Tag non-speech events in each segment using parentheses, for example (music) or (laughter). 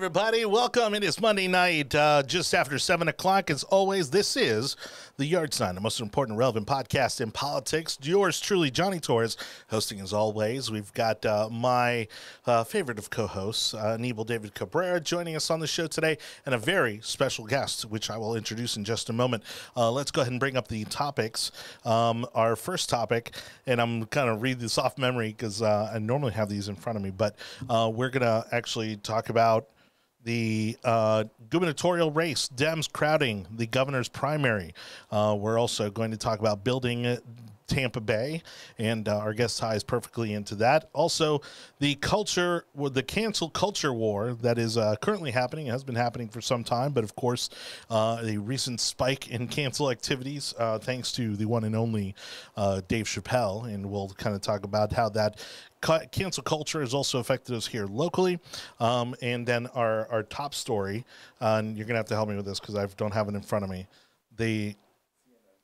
everybody. Welcome. It is Monday night, uh, just after 7 o'clock. As always, this is The Yard Sign, the most important, relevant podcast in politics. Yours truly, Jonny Torres, hosting as always. We've got uh, my uh, favorite of co hosts, uh, Aníbal David Cabrera, joining us on the show today, and a very special guest, which I will introduce in just a moment. Uh, let's go ahead and bring up the topics. Um, our first topic, and I'm kind of read this off memory because uh, I normally have these in front of me, but uh, we're going to actually talk about the uh, gubernatorial race, Dems crowding the governor's primary. Uh, we're also going to talk about building Tampa Bay, and uh, our guest ties perfectly into that. Also, the culture, the cancel culture war that is uh, currently happening, has been happening for some time, but of course, uh, the recent spike in cancel activities, uh, thanks to the one and only uh, Dave Chappelle, and we'll kind of talk about how that cancel culture has also affected us here locally. Um, and then our, our top story, uh, and you're going to have to help me with this because I don't have it in front of me. The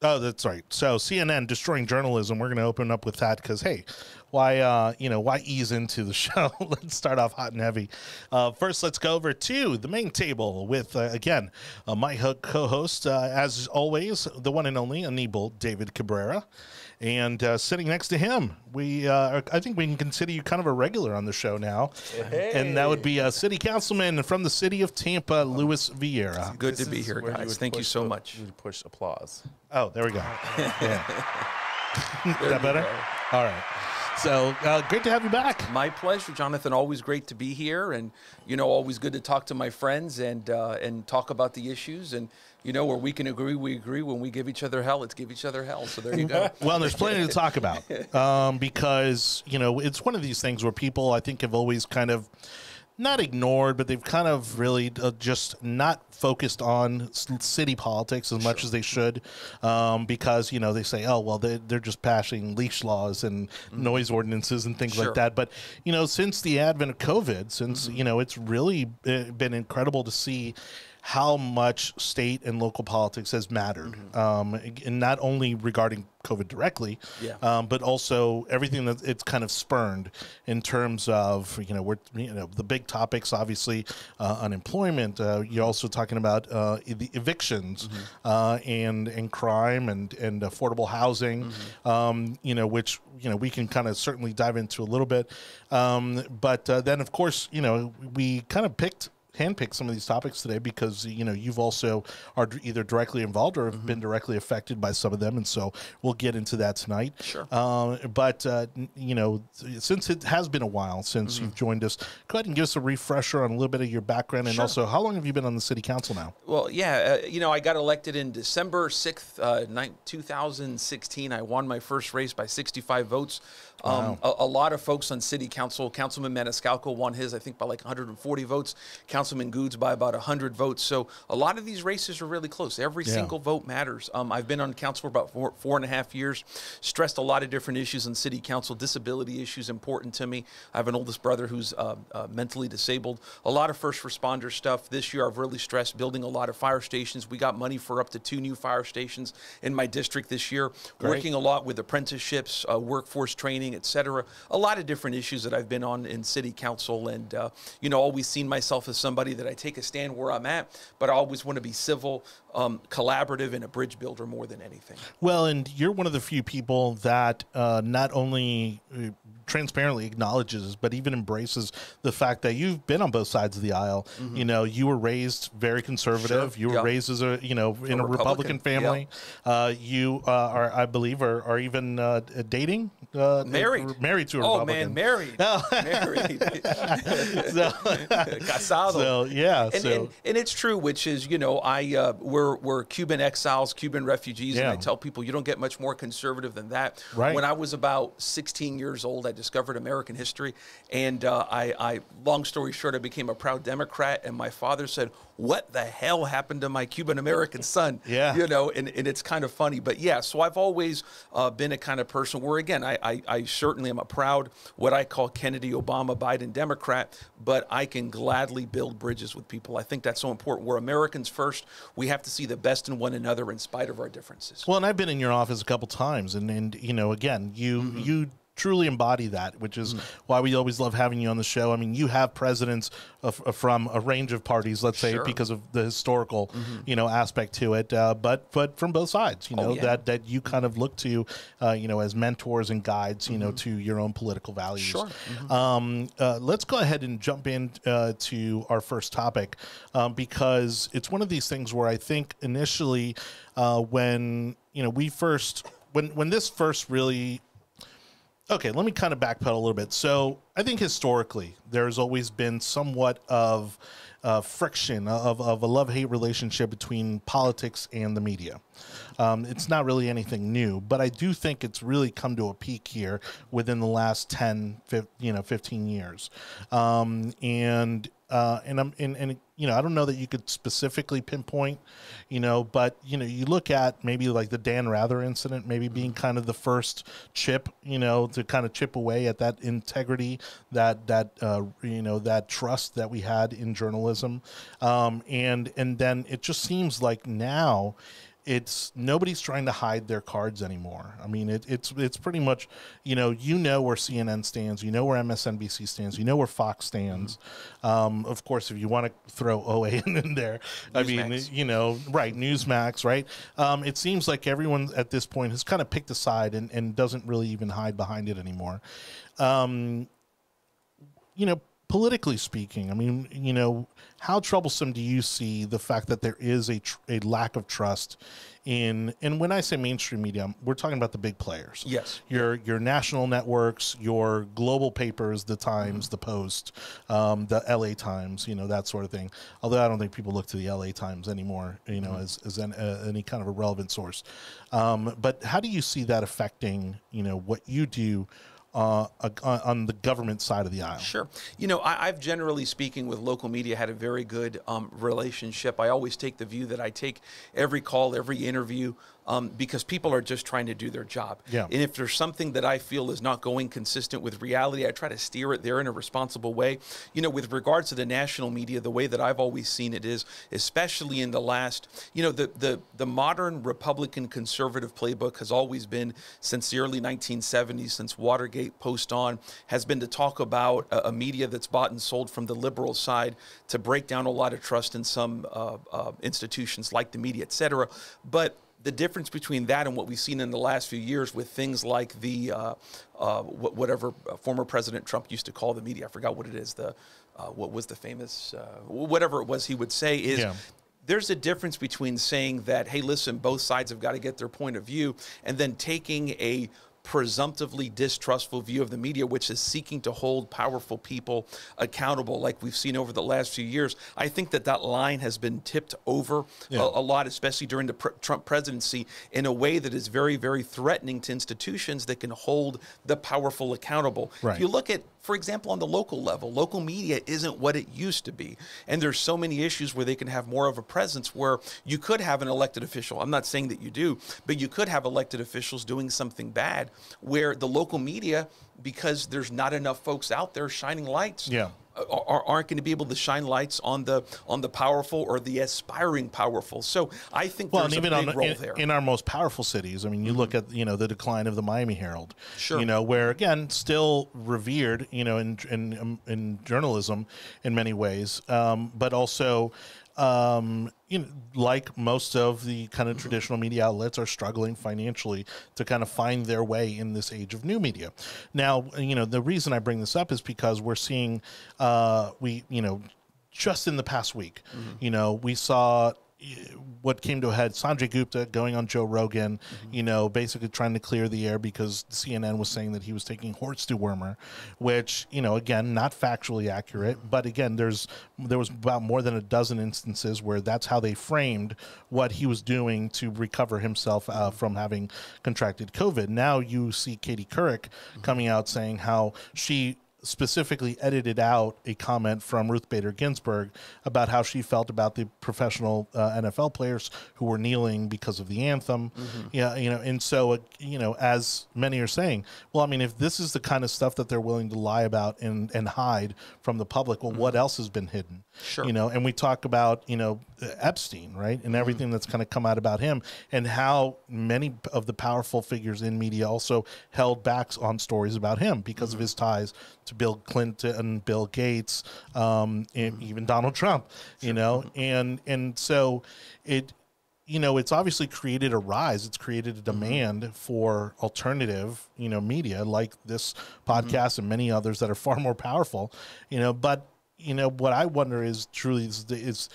Oh, that's right. So CNN destroying journalism. We're going to open up with that because hey, why uh, you know why ease into the (laughs) show? let's start off hot and heavy. Uh, first, let's go over to the main table with uh, again uh, my co-host, uh, as always, the one and only Aníbal David Cabrera. And uh, sitting next to him, we uh, I think we can consider you kind of a regular on the show now, hey. and that would be a city councilman from the city of Tampa, Luis Viera. It's good this to be here, guys. Thank you so the, much. You push applause. Oh, there we go. (laughs) yeah. Is that better? All right. So uh, great to have you back. My pleasure, Jonathan. Always great to be here, and you know, always good to talk to my friends and uh, and talk about the issues. And you know, where we can agree, we agree. When we give each other hell, let's give each other hell. So there you go. (laughs) well, there's plenty to talk about (laughs) um, because you know it's one of these things where people I think have always kind of not ignored, but they've kind of really uh, just not focused on city politics as sure. much as they should, um, because you know they say, oh well, they, they're just passing leash laws and mm-hmm. noise ordinances and things sure. like that. But you know, since the advent of COVID, since mm-hmm. you know, it's really uh, been incredible to see how much state and local politics has mattered, mm-hmm. um, and not only regarding COVID directly, yeah. um, but also everything that it's kind of spurned in terms of you know we're you know the big topics obviously uh, unemployment. Uh, you're also talking about uh, the evictions mm-hmm. Uh, and and crime and and affordable housing. Mm-hmm. Um, you know which you know we can kind of certainly dive into a little bit, um, but uh, then of course you know we kind of picked handpick some of these topics today because you know you've also are either directly involved or have mm-hmm. been directly affected by some of them, and so we'll get into that tonight. Sure. Uh, but uh, you know, since it has been a while since mm-hmm. you've joined us, go ahead and give us a refresher on a little bit of your background, and sure. also how long have you been on the city council now? Well, yeah, uh, you know, I got elected in December sixth, uh, 2016. I won my first race by 65 votes. Um, wow. a, a, lot of folks on city council, Councilman Maniscalco won his, I think, by like 140 votes. Councilman Gudes by about 100 votes. So a lot of these races are really close. Every yeah. single vote matters. Um, I've been on council for about four, four and a half years, stressed a lot of different issues in city council. Disability issues important to me. I have an oldest brother who's uh, uh, mentally disabled. A lot of first responder stuff. This year I've really stressed building a lot of fire stations. We got money for up to two new fire stations in my district this year. Great. Working a lot with apprenticeships, uh, workforce training, et cetera. A lot of different issues that I've been on in city council and, uh, you know, always seen myself as somebody that I take a stand where I'm at, but I always want to be civil, um, collaborative, and a bridge builder more than anything. Well, and you're one of the few people that uh, not only uh, transparently acknowledges, but even embraces the fact that you've been on both sides of the aisle. Mm-hmm. You know, you were raised very conservative. Sure. You were yep. raised as a you know in a, a Republican, Republican, family. Yep. Uh, you uh, are, I believe, are, are even uh, dating. Uh, married, married to a oh, Republican. man, married, oh. married. (laughs) so, (laughs) Casado. So yeah, and, so. and, and, it's true, which is you know I uh, we're we're Cuban exiles, Cuban refugees, yeah. and I tell people you don't get much more conservative than that. Right. When I was about 16 years old, I discovered American history, and uh, I, I, long story short, I became a proud Democrat. And my father said, "What the hell happened to my Cuban American (laughs) son?" yeah, you know, and, and it's kind of funny, but yeah. So I've always uh, been a kind of person where, again, I, I, I certainly am a proud what I call Kennedy, Obama, Biden Democrat, but I can gladly build bridges with people. I think that's so important. We're Americans first. We have to see the best in one another in spite of our differences. Well, and I've been in your office a couple times, and and you know, again, you mm-hmm. you truly embody that, which is why we always love having you on the show. I mean, you have presidents of, of- from a range of parties, let's say, Sure. because of the historical, you know, aspect to it. Uh, but but from both sides, you know, yeah. that that you kind of look to, uh, you know, as mentors and guides, you know, to your own political values. Sure. Um, uh, let's go ahead and jump in uh, to our first topic um, because it's one of these things where I think initially, uh, when you know we first when when this first really okay, let me kind of backpedal a little bit. So I think historically there's always been somewhat of uh, friction of, of a love hate relationship between politics and the media. Um, it's not really anything new, but I do think it's really come to a peak here within the last 10, fif- you know, 15 years. Um, and uh, and I'm and, and you know I don't know that you could specifically pinpoint, you know, but you know you look at maybe like the Dan Rather incident, maybe being kind of the first chip, you know, to kind of chip away at that integrity, that that uh, you know that trust that we had in journalism, um, and and then it just seems like now it's nobody's trying to hide their cards anymore. I mean, it, it's it's pretty much, you know, you know where CNN stands, you know where MSNBC stands, you know where Fox stands. Um, of course, if you want to throw OAN (laughs) in there, I mean, you know, right, Newsmax, right? Um, it seems like everyone at this point has kind of picked a side and, and doesn't really even hide behind it anymore. Um, you know, politically speaking, I mean, you know, how troublesome do you see the fact that there is a, tr- a lack of trust in, and when I say mainstream media, we're talking about the big players. Yes. Your your national networks, your global papers, the Times, the Post, um, the L.A. Times, you know that sort of thing. Although I don't think people look to the L.A. Times anymore, you know, as as an, uh, any kind of a relevant source. Um, but how do you see that affecting, you know, what you do? Uh, on on the government side of the aisle. Sure. You know, I, I've generally speaking with local media had a very good um, relationship. I always take the view that I take every call, every interview, um, because people are just trying to do their job. Yeah. And if there's something that I feel is not going consistent with reality, I try to steer it there in a responsible way. You know, with regards to the national media, the way that I've always seen it is, especially in the last, you know, the the the modern Republican conservative playbook has always been since the early 1970s, since Watergate, post on, has been to talk about a, a media that's bought and sold from the liberal side to break down a lot of trust in some uh, uh, institutions like the media, et cetera. But the difference between that and what we've seen in the last few years with things like the uh, uh, whatever uh, former President Trump used to call the media, I forgot what it is. The uh, what was the famous uh, whatever it was he would say is. Yeah. There's a difference between saying that, hey, listen, both sides have got to get their point of view, and then taking a presumptively distrustful view of the media, which is seeking to hold powerful people accountable, like we've seen over the last few years. I think that that line has been tipped over Yeah. a, a lot, especially during the pr- Trump presidency, in a way that is very, very threatening to institutions that can hold the powerful accountable. Right. If you look at for example, on the local level, local media isn't what it used to be. And there's so many issues where they can have more of a presence where you could have an elected official. I'm not saying that you do, but you could have elected officials doing something bad where the local media, because there's not enough folks out there shining lights, Yeah. Are, aren't going to be able to shine lights on the on the powerful or the aspiring powerful. So I think Well, there's even a big on, role in, there. in our most powerful cities, I mean, you look at you know the decline of the Miami Herald, Sure. you know, where again still revered, you know, in in um, in journalism in many ways, um, but also. Um, you know, like most of the kind of traditional media outlets are struggling financially to kind of find their way in this age of new media. Now, you know, the reason I bring this up is because we're seeing, uh, we, you know, just in the past week, you know, we saw what came to a head Sanjay Gupta going on Joe Rogan, you know, basically trying to clear the air because CNN was saying that he was taking horse dewormer, which, you know, again, not factually accurate, but again, there's there was about more than a dozen instances where that's how they framed what he was doing to recover himself uh, from having contracted COVID. Now you see Katie Couric coming out saying how she specifically edited out a comment from Ruth Bader Ginsburg about how she felt about the professional uh, NFL players who were kneeling because of the anthem. Mm-hmm. Yeah, you know, and so uh, you know, as many are saying, well, I mean, if this is the kind of stuff that they're willing to lie about and and hide from the public, well, what else has been hidden? Mm-hmm. Sure. You know, and we talk about you know Epstein, right, and everything that's kind of come out about him, and how many of the powerful figures in media also held back on stories about him because of his ties to Bill Clinton, Bill Gates, um, and mm-hmm. even Donald Trump. You know, and and so it you know, it's obviously created a rise. It's created a mm-hmm. demand for alternative, you know, media like this mm-hmm. podcast and many others that are far more powerful, you know. But you know, what I wonder is truly is, is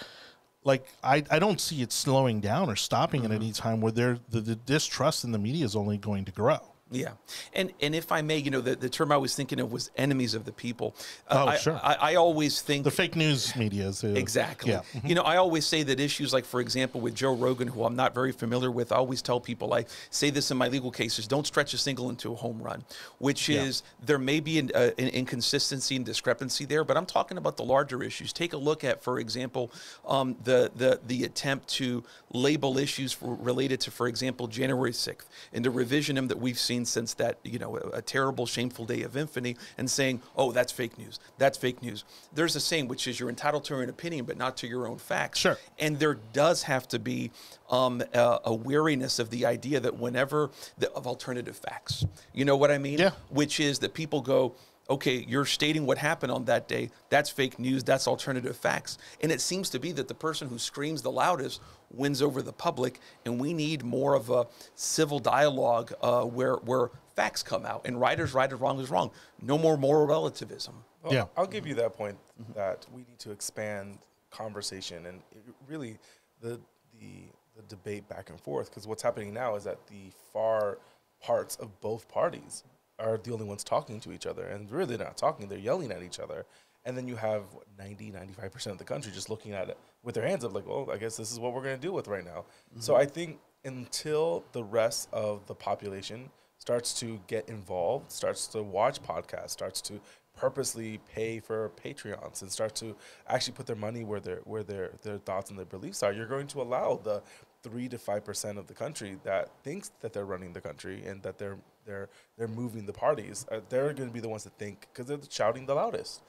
like I, I don't see it slowing down or stopping at any time where there the, the distrust in the media is only going to grow. Yeah, and and if I may, you know, the, the term I was thinking of was enemies of the people. Uh, Oh, I, sure. I, I always think The fake news media is Exactly. Yeah. You know, I always say that issues like, for example, with Joe Rogan, who I'm not very familiar with, I always tell people, I say this in my legal cases, don't stretch a single into a home run, which is there may be an, uh, an inconsistency and discrepancy there, but I'm talking about the larger issues. Take a look at, for example, um, the, the, the attempt to label issues for, related to, for example, January 6th and the revisionism that we've seen since that, you know, a, a terrible, shameful day of infamy and saying, oh, that's fake news. That's fake news. There's a saying, which is you're entitled to your own opinion, but not to your own facts. Sure. And there does have to be um, a, a wariness of the idea that whenever the, of alternative facts, you know what I mean? Yeah. Which is that people go, okay, you're stating what happened on that day. That's fake news. That's alternative facts. And it seems to be that the person who screams the loudest wins over the public. And we need more of a civil dialogue uh, where where facts come out and right is right and wrong is wrong. No more moral relativism. Well, Yeah. I'll give you that point that we need to expand conversation and it really the the the debate back and forth because what's happening now is that the far parts of both parties are the only ones talking to each other and really not talking they're yelling at each other. And then you have what, 90 95% of the country just looking at it with their hands up like well i guess this is what we're going to deal with right now. So mm-hmm. i think until the rest of the population starts to get involved starts to watch podcasts starts to purposely pay for patreons and start to actually put their money where their where their their thoughts and their beliefs are you're going to allow the 3 to 5% of the country that thinks that they're running the country and that they're they're they're moving the parties uh, they're going to be the ones that think because they're shouting the loudest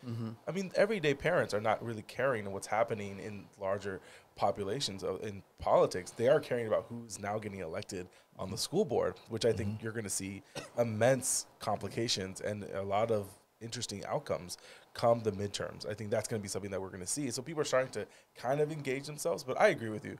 i mean everyday parents are not really caring what's happening in larger populations of, in politics they are caring about who's now getting elected on the school board which i think you're going to see immense complications and a lot of interesting outcomes come the midterms. I think that's going to be something that we're going to see. So people are starting to kind of engage themselves. But I agree with you.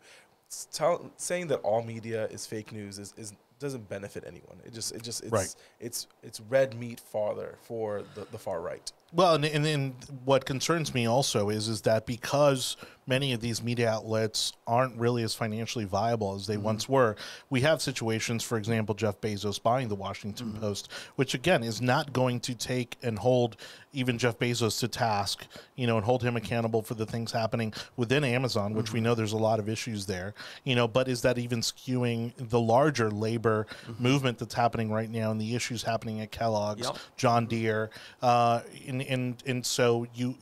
Tell, saying that all media is fake news is, is doesn't benefit anyone. It just it just it's Right. it's it's red meat farther for the, the far right. Well, and, and then what concerns me also is is that because many of these media outlets aren't really as financially viable as they mm-hmm. once were, we have situations, for example, Jeff Bezos buying the Washington mm-hmm. Post, which again is not going to take and hold even Jeff Bezos to task, you know, and hold him accountable for the things happening within Amazon, which we mm-hmm. know there's a lot of issues there, you know, but is that even skewing the larger labor movement that's happening right now and the issues happening at Kellogg's, Yep. John Deere, uh, and and and so you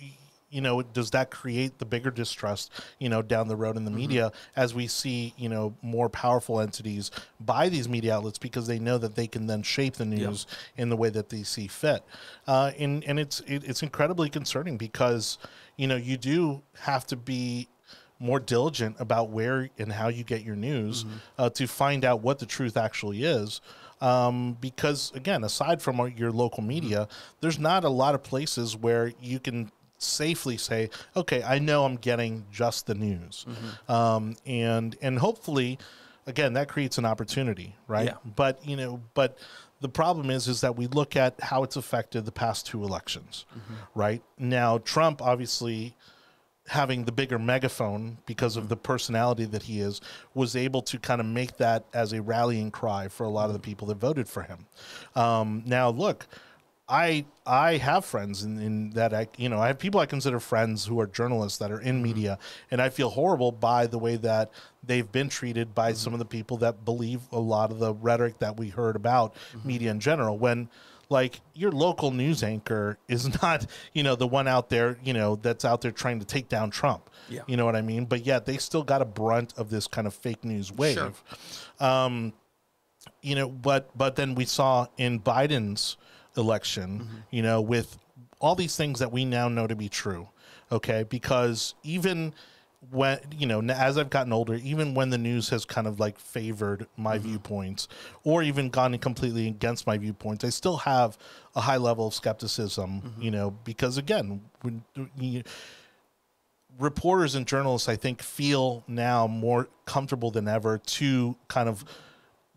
you know does that create the bigger distrust you know down the road in the media as we see you know more powerful entities buy these media outlets because they know that they can then shape the news in the way that they see fit? Uh, and and it's it, it's incredibly concerning because you know you do have to be more diligent about where and how you get your news uh, to find out what the truth actually is. Um, because again, aside from uh, your local media, there's not a lot of places where you can safely say, okay, I know I'm getting just the news, um, and and hopefully, again, that creates an opportunity, right? Yeah. But you know, but the problem is is that we look at how it's affected the past two elections, right? Now, Trump obviously having the bigger megaphone because of the mm-hmm. personality that he is was able to kind of make that as a rallying cry for a lot of the mm-hmm. people that voted for him. Um, now look I I have friends in, in that I you know I have people I consider friends who are journalists that are in mm-hmm. media, and I feel horrible by the way that they've been treated by some of the people that believe a lot of the rhetoric that we heard about media in general. When like your local news anchor is (laughs) not, you know, the one out there, you know, that's out there trying to take down Trump. Yeah. You know what I mean? But yeah, they still got a brunt of this kind of fake news wave. Sure. Um, you know, but but then we saw in Biden's election, you know, with all these things that we now know to be true. Okay, because even when you know as i've gotten older even when the news has kind of like favored my mm-hmm. viewpoints or even gone completely against my viewpoints i still have a high level of skepticism mm-hmm. you know because again when uh, you, reporters and journalists i think feel now more comfortable than ever to kind of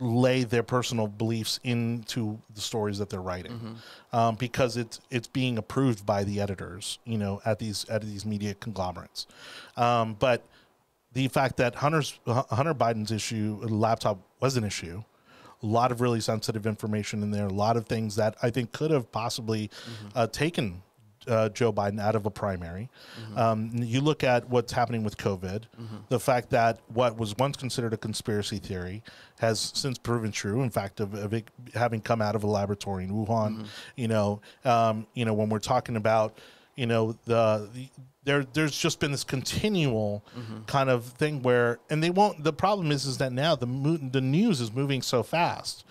lay their personal beliefs into the stories that they're writing. Um, because it's it's being approved by the editors you know at these at these media conglomerates. Um, but the fact that hunter's hunter biden's issue laptop was an issue a lot of really sensitive information in there a lot of things that i think could have possibly uh, taken uh, Joe Biden out of a primary. Um, you look at what's happening with COVID, the fact that what was once considered a conspiracy theory has since proven true. In fact, of, of it having come out of a laboratory in Wuhan, you know, um, you know, when we're talking about, you know, the, the there, there's just been this continual kind of thing where, and they won't. The problem is, is that now the mo- the news is moving so fast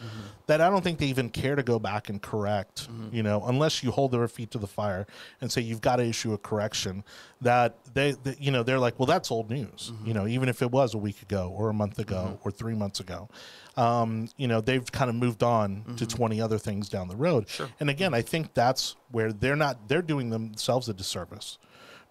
that I don't think they even care to go back and correct. You know, unless you hold their feet to the fire and say you've got to issue a correction. That they, that, you know, they're like, well, that's old news. You know, even if it was a week ago or a month ago or three months ago. Um, you know, they've kind of moved on to 20 other things down the road. And again, I think that's where they're not, they're doing themselves a disservice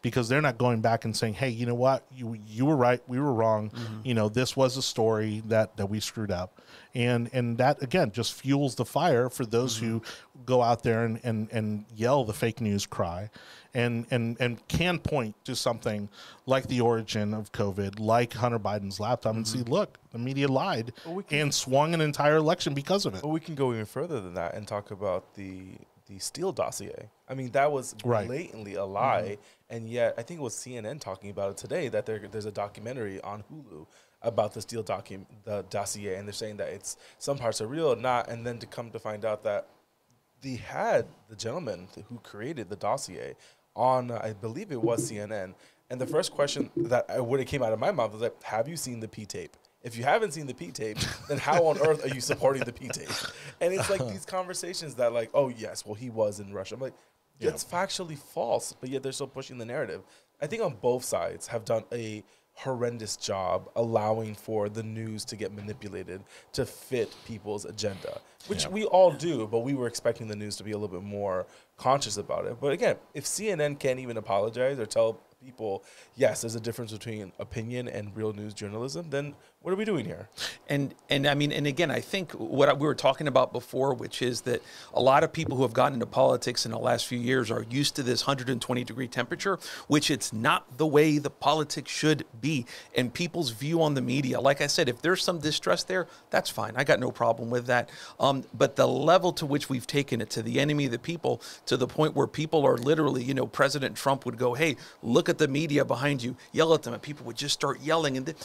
because they're not going back and saying, "Hey, you know what? You you were right, we were wrong. Mm-hmm. You know, this was a story that that we screwed up." And and that again just fuels the fire for those who mm-hmm. go out there and, and and yell the fake news cry and and and can point to something like the origin of COVID, like Hunter Biden's laptop and see, mm-hmm. look, the media lied we can- and swung an entire election because of it. But we can go even further than that and talk about the the Steele dossier. I mean, that was Right. blatantly a lie, and yet I think it was CNN talking about it today that there, there's a documentary on Hulu about the Steele docu- the dossier, and they're saying that it's some parts are real, not, and then to come to find out that they had the gentleman who created the dossier on, uh, I believe it was CNN. And the first question that I, would have came out of my mouth was like, "Have you seen the P tape?" If you haven't seen the P tape, then how on earth are you supporting the P tape? And it's like these conversations that, like, oh yes, well he was in Russia. I'm like, it's factually false, but yet they're still pushing the narrative. I think on both sides have done a horrendous job allowing for the news to get manipulated to fit people's agenda, which Yeah. we all do, but we were expecting the news to be a little bit more conscious about it. But again, if CNN can't even apologize or tell people, yes, there's a difference between opinion and real news journalism, then what are we doing here? And and I mean, and again, I think what we were talking about before, which is that a lot of people who have gotten into politics in the last few years are used to this 120 degree temperature, which it's not the way the politics should be. And people's view on the media, like I said, if there's some distrust there, that's fine. I got no problem with that. Um, but the level to which we've taken it to the enemy of the people, to the point where people are literally, you know, President Trump would go, "Hey, look at the media behind you," yell at them, and people would just start yelling, and th-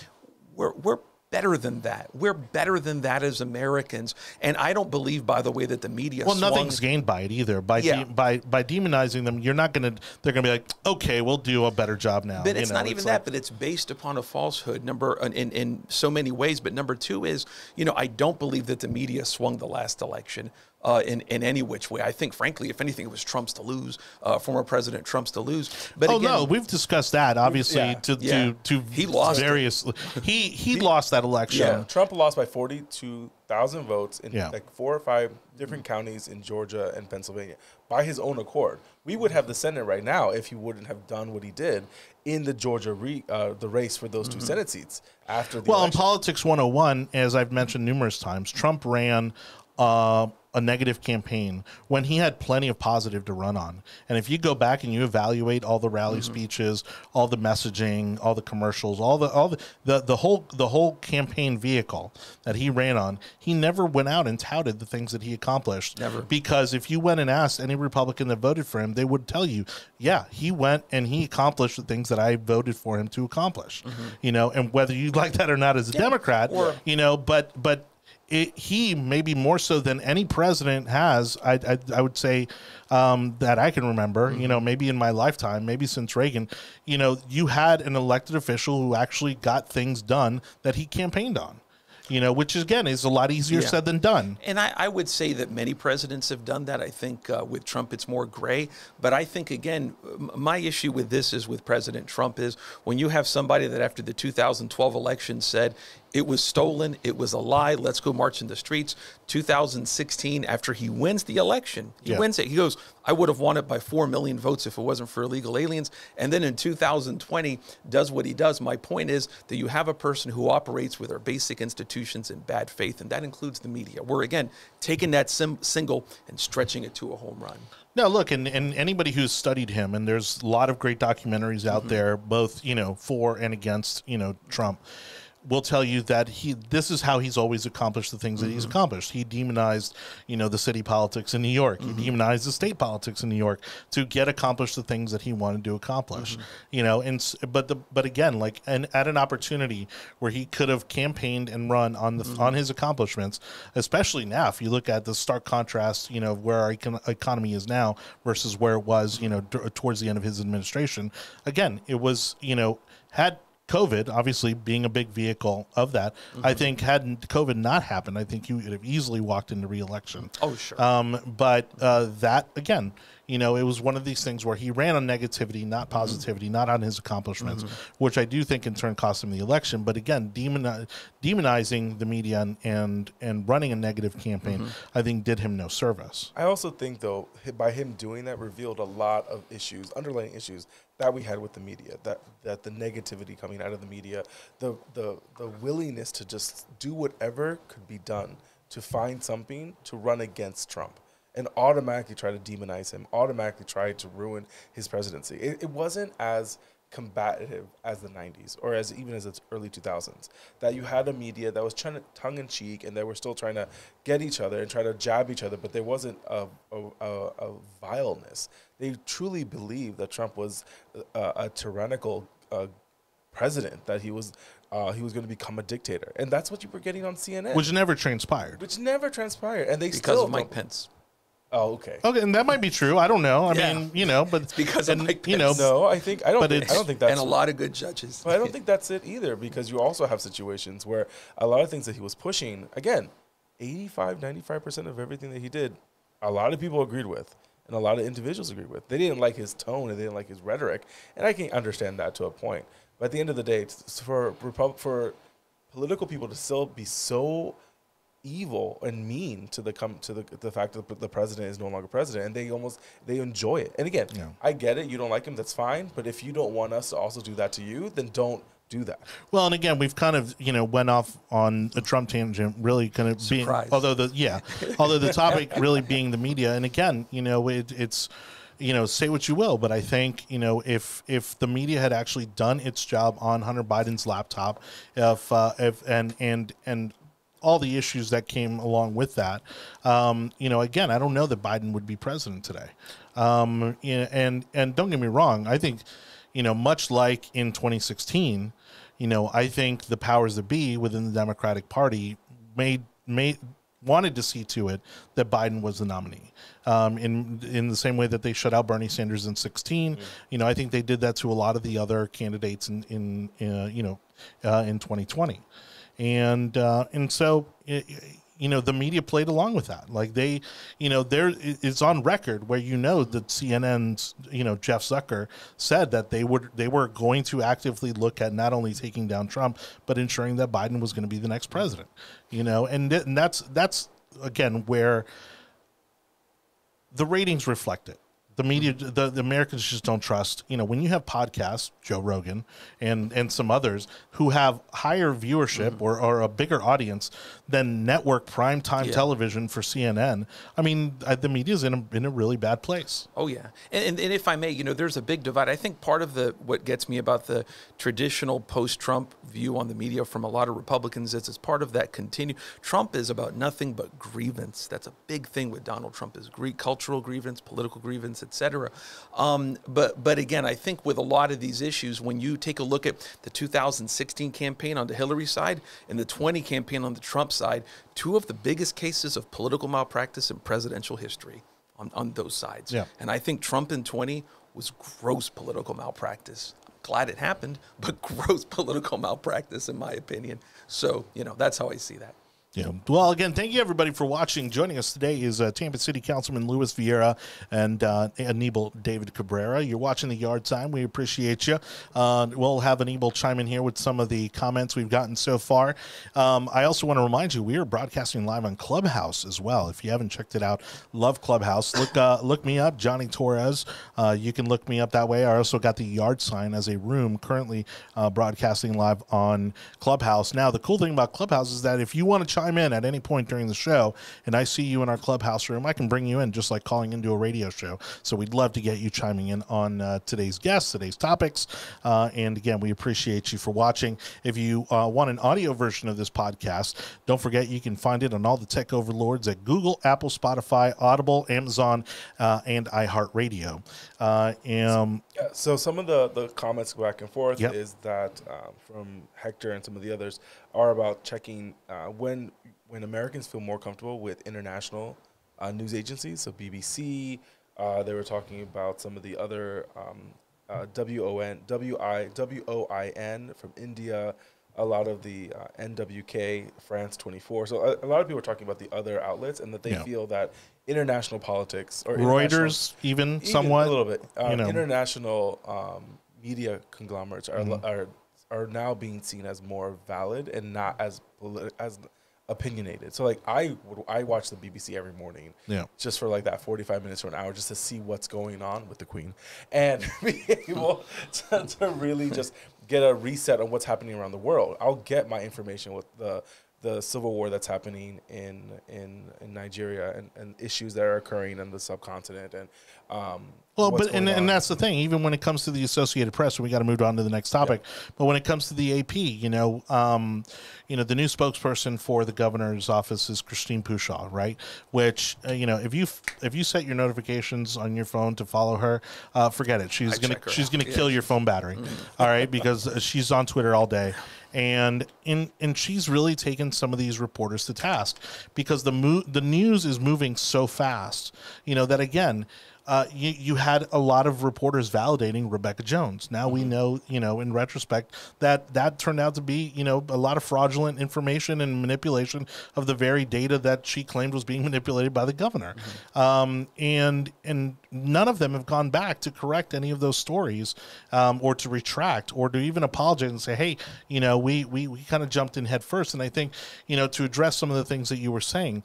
we're we're better than that. We're better than that as Americans. And I don't believe, by the way, that the media. Well, swung- nothing's gained by it either. By Yeah. de- by by demonizing them, you're not gonna. They're gonna be like, okay, we'll do a better job now. But You it's know, not even that. But it's based upon a falsehood. Number in, in in so many ways. But number two is, you know, I don't believe that the media swung the last election. Uh, in, in any which way, I think, frankly, if anything, it was Trump's to lose, uh, former President Trump's to lose. But oh again, no, we've discussed that obviously yeah. to, Yeah. to to He lost it. various. He he lost that election. Yeah, Trump lost by 42,000 votes in Yeah. like four or five different counties in Georgia and Pennsylvania by his own accord. We would have the Senate right now if he wouldn't have done what he did in the Georgia re, uh, the race for those two Senate seats after the Well, in election. politics 101, as I've mentioned numerous times, Trump ran uh, a negative campaign when he had plenty of positive to run on. And if you go back and you evaluate all the rally mm-hmm. speeches, all the messaging, all the commercials, all the all the, the the whole the whole campaign vehicle that he ran on, he never went out and touted the things that he accomplished. Never. Because if you went and asked any Republican that voted for him, they would tell you, yeah, he went and he accomplished the things that I voted for him to accomplish. Mm-hmm. You know, and whether you like that or not as a Democrat, or- you know, but but it, he maybe more so than any president has, I, I, I would say um, that I can remember, mm-hmm. you know, maybe in my lifetime, maybe since Reagan, you know, you had an elected official who actually got things done that he campaigned on you know, which again is a lot easier yeah. said than done. And I, I, would say that many presidents have done that. I think uh, with Trump it's more gray, but I think again, my issue with this is with President Trump is when you have somebody that after the 2012 election said it was stolen. It was a lie. Let's go march in the streets. 2016, after he wins the election, he yeah. wins it. He goes, I would have won it by 4 million votes if it wasn't for illegal aliens. And then in 2020, does what he does. My point is that you have a person who operates with our basic institutions in bad faith, and that includes the media. We're, again, taking that sim- single and stretching it to a home run. No, look, and, and anybody who's studied him, and there's a lot of great documentaries out mm-hmm. there, both, you know, for and against, you know, Trump will tell you that he this is how he's always accomplished the things mm-hmm. that he's mm-hmm. accomplished. He demonized, you know, the city politics in New York. Mm-hmm. He demonized the state politics in New York to get accomplished the things that he wanted to accomplish. Mm-hmm. You know, and but the but again, like and at an opportunity where he could have campaigned and run on the mm-hmm. on his accomplishments, especially now if you look at the stark contrast, you know, where our econ- economy is now versus where it was, you know, d- towards the end of his administration. Again, it was, you know, had COVID, obviously being a big vehicle of that, mm-hmm. I think had COVID not happened, I think he would have easily walked into reelection. Oh, sure. Um, but uh, that again, you know, it was one of these things where he ran on negativity, not mm-hmm. positivity, mm-hmm. not on his accomplishments, mm-hmm. which I do think in turn cost him the election. But again, demoni- demonizing the media and, and, and running a negative campaign, mm-hmm. I think did him no service. I also think though, by him doing that, revealed a lot of issues, underlying issues that we had with the media, that that the negativity coming out of the media, the the the willingness to just do whatever could be done to find something to run against Trump and automatically try to demonize him, automatically try to ruin his presidency. It, it wasn't as combative as the 90s or as even as the early 2000s that you had a media that was trying to tongue in cheek and they were still trying to get each other and try to jab each other but there wasn't a, a, a, a vileness they truly believed that trump was a, a tyrannical uh, president that he was uh, he was going to become a dictator and that's what you were getting on cnn which never transpired which never transpired and they because still of mike pence Oh, okay. Okay, and that might be true. I don't know. I yeah. mean, you know, but it's because and, of Mike Pence. You know, no, I think I don't. Think, I don't think that's and a lot of good judges. But I don't think that's it either because you also have situations where a lot of things that he was pushing again, 85, 95 percent of everything that he did, a lot of people agreed with, and a lot of individuals agree with. They didn't like his tone and they didn't like his rhetoric, and I can understand that to a point. But at the end of the day, for for political people to still be so evil and mean to the come to the the fact that the president is no longer president, and they almost they enjoy it. And again, yeah. I get it. You don't like him, that's fine. But if you don't want us to also do that to you, then don't do that. Well, and again, we've kind of you know went off on a Trump tangent, really kind of being although the yeah, although the topic really being the media, and again, you know, it, it's you know, say what you will, but I think you know if if the media had actually done its job on Hunter Biden's laptop, if uh, if and and and all the issues that came along with that. Um, you know, again, I don't know that Biden would be president today. Um, and and don't get me wrong, I think, you know, much like in 2016, you know, I think the powers that be within the Democratic Party made made wanted to see to it that Biden was the nominee. Um, in in the same way that they shut out Bernie Sanders in 16, mm. you know, I think they did that to a lot of the other candidates in in uh, you know uh, in 2020 and uh, and so it, you know the media played along with that. Like they you know there it's on record where you know that cnn's you know jeff zucker said that they would they were going to actively look at not only taking down trump but ensuring that biden was going to be the next president you know? And, and that's that's again where the ratings reflect it the media the, the americans just don't trust you know when you have podcasts joe rogan and and some others who have higher viewership mm-hmm. or, or a bigger audience than network primetime yeah. television for cnn i mean the media's in a, in a really bad place oh yeah and, and, and if i may you know there's a big divide i think part of the what gets me about the traditional post-trump view on the media from a lot of republicans is it's part of that continue trump is about nothing but grievance that's a big thing with donald trump is Greek cultural grievance political grievance etc. Um, but but again, I think with a lot of these issues, when you take a look at the 2016 campaign on the Hillary side and the 20 campaign on the Trump side, two of the biggest cases of political malpractice in presidential history on, on those sides. Yeah. And I think Trump in 20 was gross political malpractice. Glad it happened, but (laughs) gross political malpractice, in my opinion. So, you know, that's how I see that. Yeah. Well, again, thank you everybody for watching. Joining us today is uh, Tampa City Councilman Luis Viera and uh, Anibal David Cabrera. You're watching the Yard Sign. We appreciate you. Uh, we'll have Anibal chime in here with some of the comments we've gotten so far. Um, I also want to remind you we are broadcasting live on Clubhouse as well. If you haven't checked it out, love Clubhouse. Look uh, look me up, Jonny Torres. Uh, you can look me up that way. I also got the Yard Sign as a room currently uh, broadcasting live on Clubhouse. Now, the cool thing about Clubhouse is that if you want to chime in at any point during the show and I see you in our clubhouse room, I can bring you in just like calling into a radio show. So we'd love to get you chiming in on uh, today's guests, today's topics. Uh, and again, we appreciate you for watching. If you uh, want an audio version of this podcast, don't forget you can find it on all the tech overlords at Google, Apple, Spotify, Audible, Amazon, uh, and iHeartRadio. Uh, um, Yeah, so some of the, the comments back and forth Yep. is that um, from Hector and some of the others are about checking uh, when when Americans feel more comfortable with international uh, news agencies, so BBC. Uh, they were talking about some of the other um, uh, WON, WI, WOIN from India, a lot of the uh, NWK, France 24. So a, a lot of people are talking about the other outlets and that they Yeah. feel that international politics or Reuters, even, even somewhat. a little bit. Uh, you know. International um, media conglomerates are, Mm-hmm. are are now being seen as more valid and not as as opinionated. So like I would I watch the BBC every morning Yeah. just for like that 45 minutes or an hour just to see what's going on with the queen and (laughs) be able to, to really just get a reset on what's happening around the world. I'll get my information with the the civil war that's happening in in, in Nigeria and, and issues that are occurring in the subcontinent and um Well, but and, going and that's the thing. Even when it comes to the Associated Press, and we got to move on to the next topic. But when it comes to the AP, you know, um, you know, the new spokesperson for the governor's office is Christine Pushaw, right? Which uh, you know, if you if you set your notifications on your phone to follow her, uh, forget it. She's I gonna she's out, gonna yeah. kill your phone battery. all right, because uh, she's on Twitter all day. And in and she's really taken some of these reporters to task because the mo- the news is moving so fast, you know that again, uh, you, you had a lot of reporters validating Rebecca Jones. Now we know, you know, in retrospect, that that turned out to be, you know, a lot of fraudulent information and manipulation of the very data that she claimed was being manipulated by the governor. Um, and and none of them have gone back to correct any of those stories um, or to retract or to even apologize and say, hey, you know, we we, we kind of jumped in head first. And I think, you know, to address some of the things that you were saying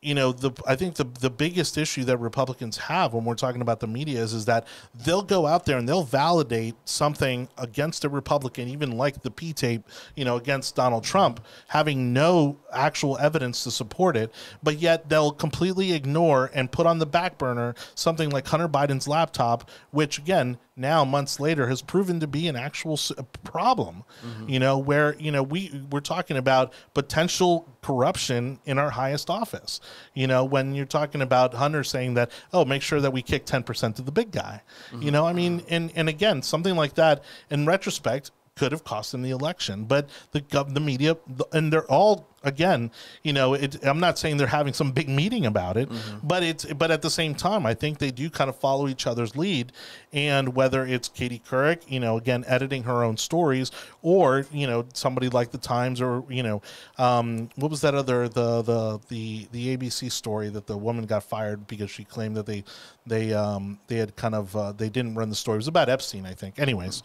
you know the I think the the biggest issue that Republicans have when we're talking about the media is is that they'll go out there and they'll validate something against a Republican, even like the P tape, you know, against Donald Trump, having no actual evidence to support it, but yet they'll completely ignore and put on the back burner something like Hunter Biden's laptop, which again now months later has proven to be an actual problem. Mm-hmm. You know where you know we we're talking about potential corruption in our highest office. You know when you're talking about hunter saying that oh make sure that we kick 10% of the big guy. Mm-hmm. You know i mean mm-hmm. and and again something like that in retrospect could have cost him the election but the gov- the media and they're all again you know it, i'm not saying they're having some big meeting about it but it's but at the same time i think they do kind of follow each other's lead. And whether it's katie couric you know again editing her own stories or you know somebody like the times or you know um, what was that other the the the the abc story that the woman got fired because she claimed that they they um they had kind of uh, they didn't run the story. It was about epstein i think. Anyways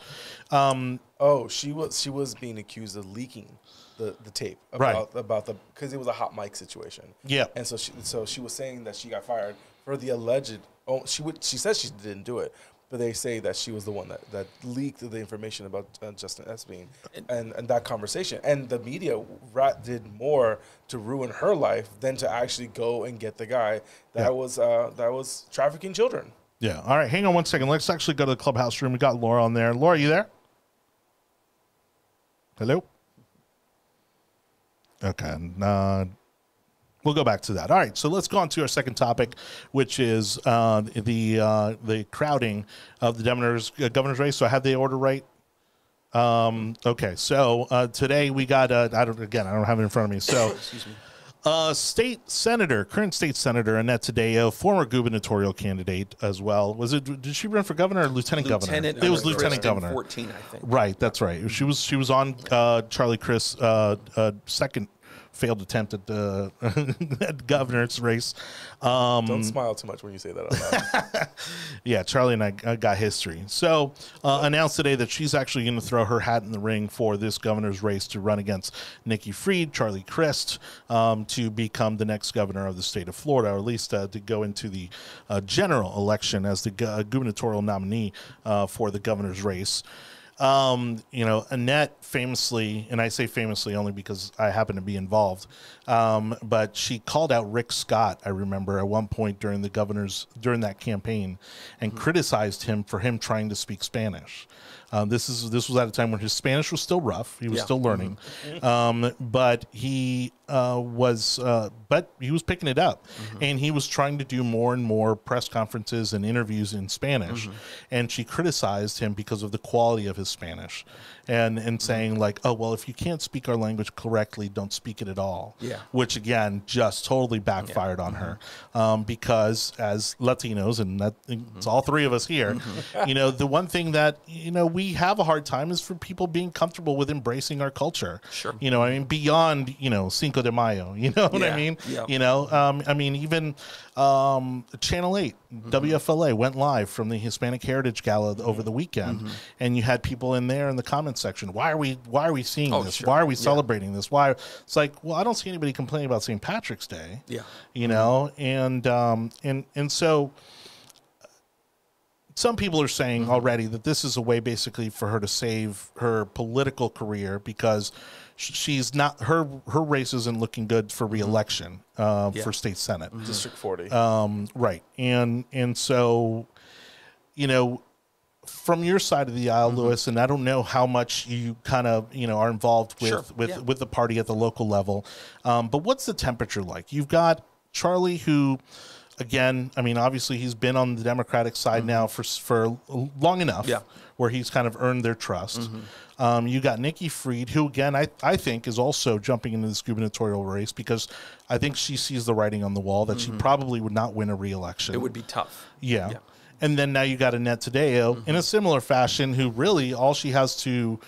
um Oh, she was she was being accused of leaking the, the tape Right. about about the because it was a hot mic situation. Yeah. and so she so she was saying that she got fired for the alleged. Oh, she would she says she didn't do it, but they say that she was the one that, that leaked the information about uh, Justin Epstein and and that conversation. And the media ra- did more to ruin her life than to actually go and get the guy that Yeah. was uh, that was trafficking children. Yeah. All right. Hang on one second. Let's actually go to the clubhouse room. We got Laura on there. Laura, you there? Hello. Okay. Uh, We'll go back to that. All right, so let's go on to our second topic, which is uh, the uh, the crowding of the governor's uh, governor's race. So I have the order right. Um, okay, so uh, today we got uh, I don't again I don't have it in front of me. So (coughs) Excuse me. Uh, state senator, current state senator Annette Taddeo, former gubernatorial candidate as well. Was it? Did she run for governor or lieutenant, Lieutenant. governor? It was lieutenant Kristen governor. 14, I think. Right, that's right. She was she was on uh, Charlie Crist's uh, uh, second failed attempt at the (laughs) at governor's race. Um, Don't smile too much when you say that out loud. (laughs) yeah, Charlie and I uh, got history. So uh, announced today that she's actually going to throw her hat in the ring for this governor's race to run against Nikki Fried, Charlie Crist, um, to become the next governor of the state of Florida, or at least uh, to go into the uh, general election as the gu- gubernatorial nominee uh, for the governor's race. Um, you know, Annette famously, and I say famously only because I happen to be involved, um, but she called out Rick Scott, I remember, at one point during the governor's, during that campaign, and criticized him for him trying to speak Spanish. Um, this is this was at a time when his Spanish was still rough. He was Yeah. still learning, um, but he uh, was uh, but he was picking it up, and he was trying to do more and more press conferences and interviews in Spanish. And she criticized him because of the quality of his Spanish, and and saying like, oh well, if you can't speak our language correctly, don't speak it at all. Yeah. Which again just totally backfired on her, um, because as Latinos and that it's all three of us here, you know, the one thing that you know we have a hard time is for people being comfortable with embracing our culture. Sure. You know, I mean, beyond you know Cinco de Mayo. You know what I mean? yeah. You know, um, I mean, even um, Channel 8, Mm-hmm. WFLA went live from the Hispanic Heritage Gala over Mm-hmm. the weekend, and you had people in there in the comment section. Why are we? Why are we seeing Oh, this? sure. Why are we Yeah. celebrating this? Why? It's like, well, I don't see anybody complaining about St. Patrick's Day. Yeah. You know, and um, and and so some people are saying already that this is a way basically for her to save her political career because she's not her her race isn't looking good for reelection uh, Yeah. for state senate. District 40. Um, right, and and so you know from your side of the aisle, Luis, and I don't know how much you kind of you know are involved with Sure, with yeah. with the party at the local level, um, but what's the temperature like? You've got Charlie who. Again, I mean, obviously he's been on the Democratic side now for for long enough, Mm-hmm. Yeah. Where he's kind of earned their trust. Mm-hmm. Um, you got Nikki Fried, who again I, I think is also jumping into this gubernatorial race because I think she sees the writing on the wall that she probably would not win a reelection. Mm-hmm. It would be tough. Yeah. Yeah. Mm-hmm. And then now you got Annette Taddeo in a similar fashion, who really all she has to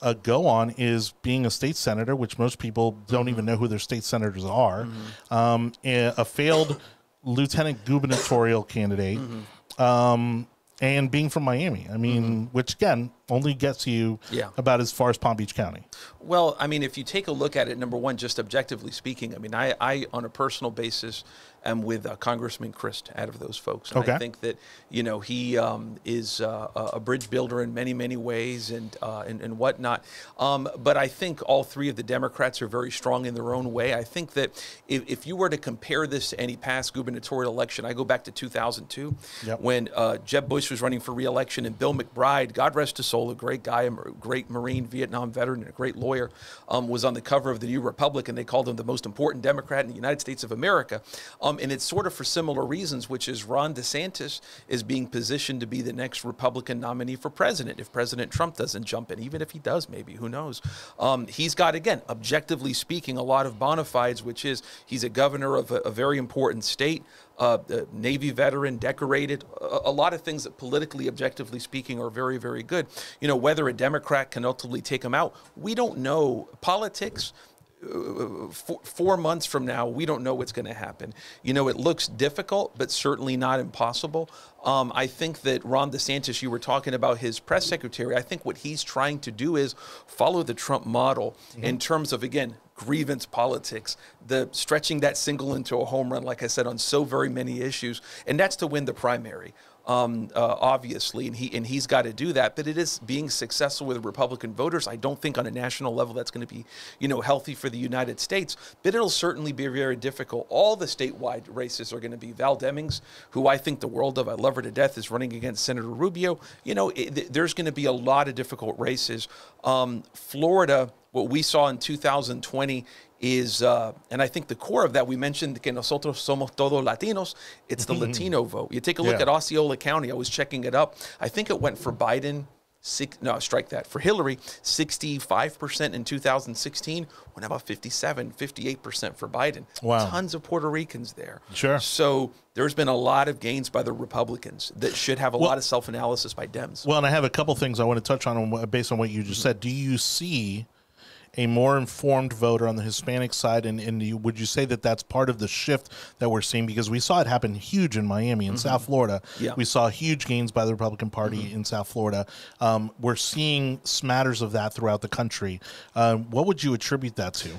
uh, go on is being a state senator, which most people don't Mm-hmm. even know who their state senators are. Um, a, failed (coughs) lieutenant gubernatorial candidate. Mm-hmm. Um, and being from Miami, I mean, mm-hmm. which again only gets you Yeah. about as far as Palm Beach County. Well, I mean, if you take a look at it, number one, just objectively speaking, I mean, I, I on a personal basis, am with uh, Congressman Crist out of those folks. And Okay. I think that you know he um, is uh, a bridge builder in many many ways and uh, and, and whatnot. Um, but I think all three of the Democrats are very strong in their own way. I think that if, if you were to compare this to any past gubernatorial election, I go back to 2002 Yep. when uh, Jeb Bush was running for reelection and Bill McBride, God rest his soul, a great guy, a great Marine, Vietnam veteran, and a great lawyer, um, was on the cover of the New Republic, and they called him the most important Democrat in the United States of America. Um, and it's sort of for similar reasons, which is Ron DeSantis is being positioned to be the next Republican nominee for president if President Trump doesn't jump in. Even if he does, maybe, who knows? Um, he's got, again, objectively speaking, a lot of bona fides, which is he's a governor of a, a very important state uh, a Navy veteran, decorated, a, a lot of things that politically, objectively speaking, are very, very good. You know, whether a Democrat can ultimately take him out, we don't know. Politics. Four, four months from now, we don't know what's going to happen. You know, it looks difficult, but certainly not impossible. Um, I think that Ron DeSantis, you were talking about his press secretary. I think what he's trying to do is follow the Trump model in terms of, again, grievance politics, the stretching that single into a home run, like I said, on so very many issues, and that's to win the primary. Um, uh, obviously, and he and he's got to do that. But it is being successful with Republican voters. I don't think on a national level that's going to be, you know, healthy for the United States. But it'll certainly be very difficult. All the statewide races are going to be Val Demings, who I think the world of. I love her to death. Is running against Senator Rubio. You know, it, there's going to be a lot of difficult races. Um, Florida what we saw in 2020 is, uh, and I think the core of that, we mentioned que nosotros somos todos Latinos, it's the (laughs) Latino vote. You take a look Yeah. at Osceola County, I was checking it up. I think it went for Biden. Six, no, strike that. For Hillary, 65% in 2016, went about 57, 58% for Biden. Wow. Tons of Puerto Ricans there. Sure. So there's been a lot of gains by the Republicans that should have a lot of self analysis by Dems. Well, and I have a couple things I want to touch on on based on what you just said. Do you see a more informed voter on the Hispanic side, and, and you, would you say that that's part of the shift that we're seeing? Because we saw it happen huge in Miami and South Florida. Yeah. We saw huge gains by the Republican Party in South Florida. Um, we're seeing smatters of that throughout the country. Um, what would you attribute that to?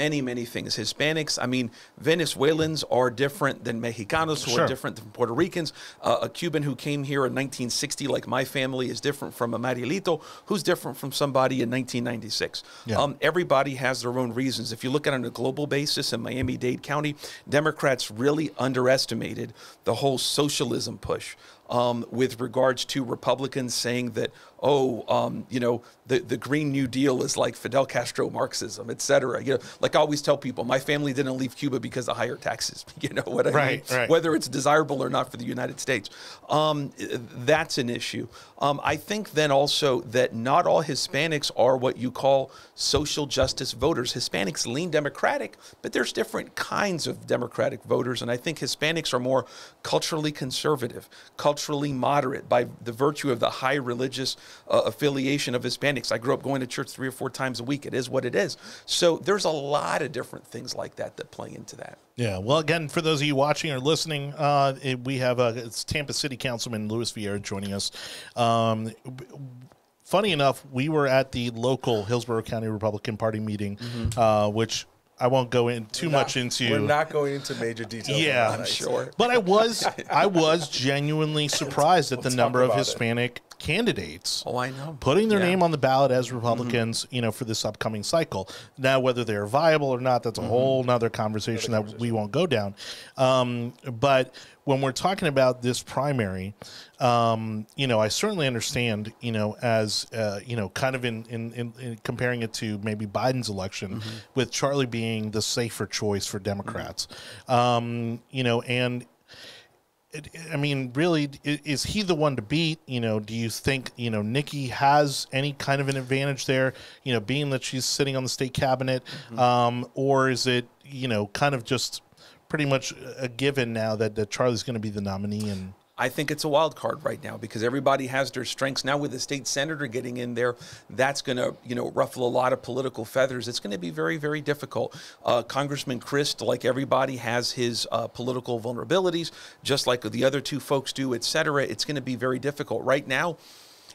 Many, many things. Hispanics, I mean, Venezuelans are different than Mexicanos, who Sure. are different than Puerto Ricans. Uh, a Cuban who came here in 1960, like my family, is different from a Marielito, who's different from somebody in 1996. Yeah. Um, everybody has their own reasons. If you look at it on a global basis in Miami Dade County, Democrats really underestimated the whole socialism push. Um, with regards to Republicans saying that, oh, um, you know, the, the Green New Deal is like Fidel Castro Marxism, et cetera. You know, like I always tell people, my family didn't leave Cuba because of higher taxes. (laughs) You know what I Right, mean? right. Whether it's desirable or not for the United States. Um, that's an issue. Um, I think then also that not all Hispanics are what you call social justice voters. Hispanics lean Democratic, but there's different kinds of Democratic voters. And I think Hispanics are more culturally conservative, culturally moderate by the virtue of the high religious uh, affiliation of Hispanics. I grew up going to church three or four times a week. It is what it is. So there's a lot of different things like that that play into that. Yeah. Well, again, for those of you watching or listening, uh, it, we have uh, it's Tampa City Councilman Luis Viera joining us. Um, funny enough, we were at the local Hillsborough County Republican Party meeting, uh, which I won't go in too much into. We're not going into major details. Yeah, I'm sure. But I was (laughs) I was genuinely surprised at the We'll number of about it. Hispanic candidates Oh, I know. putting their Yeah. name on the ballot as Republicans, you know, for this upcoming cycle. Now, whether they're viable or not, that's a whole nother conversation that we won't go down. Um, but when we're talking about this primary, um, you know, I certainly understand, you know, as uh, you know, kind of in, in, in, in comparing it to maybe Biden's election, with Charlie being the safer choice for Democrats, um, you know, and it, I mean, really, is he the one to beat? You know, do you think you know Nikki has any kind of an advantage there? You know, being that she's sitting on the state cabinet, um, or is it you know kind of just pretty much a given now that, that Charlie's going to be the nominee? And I think it's a wild card right now because everybody has their strengths. Now with the state senator getting in there, that's going to you know ruffle a lot of political feathers. It's going to be very very difficult. Uh, Congressman Crist, like everybody, has his uh, political vulnerabilities, just like the other two folks do, et cetera. It's going to be very difficult right now.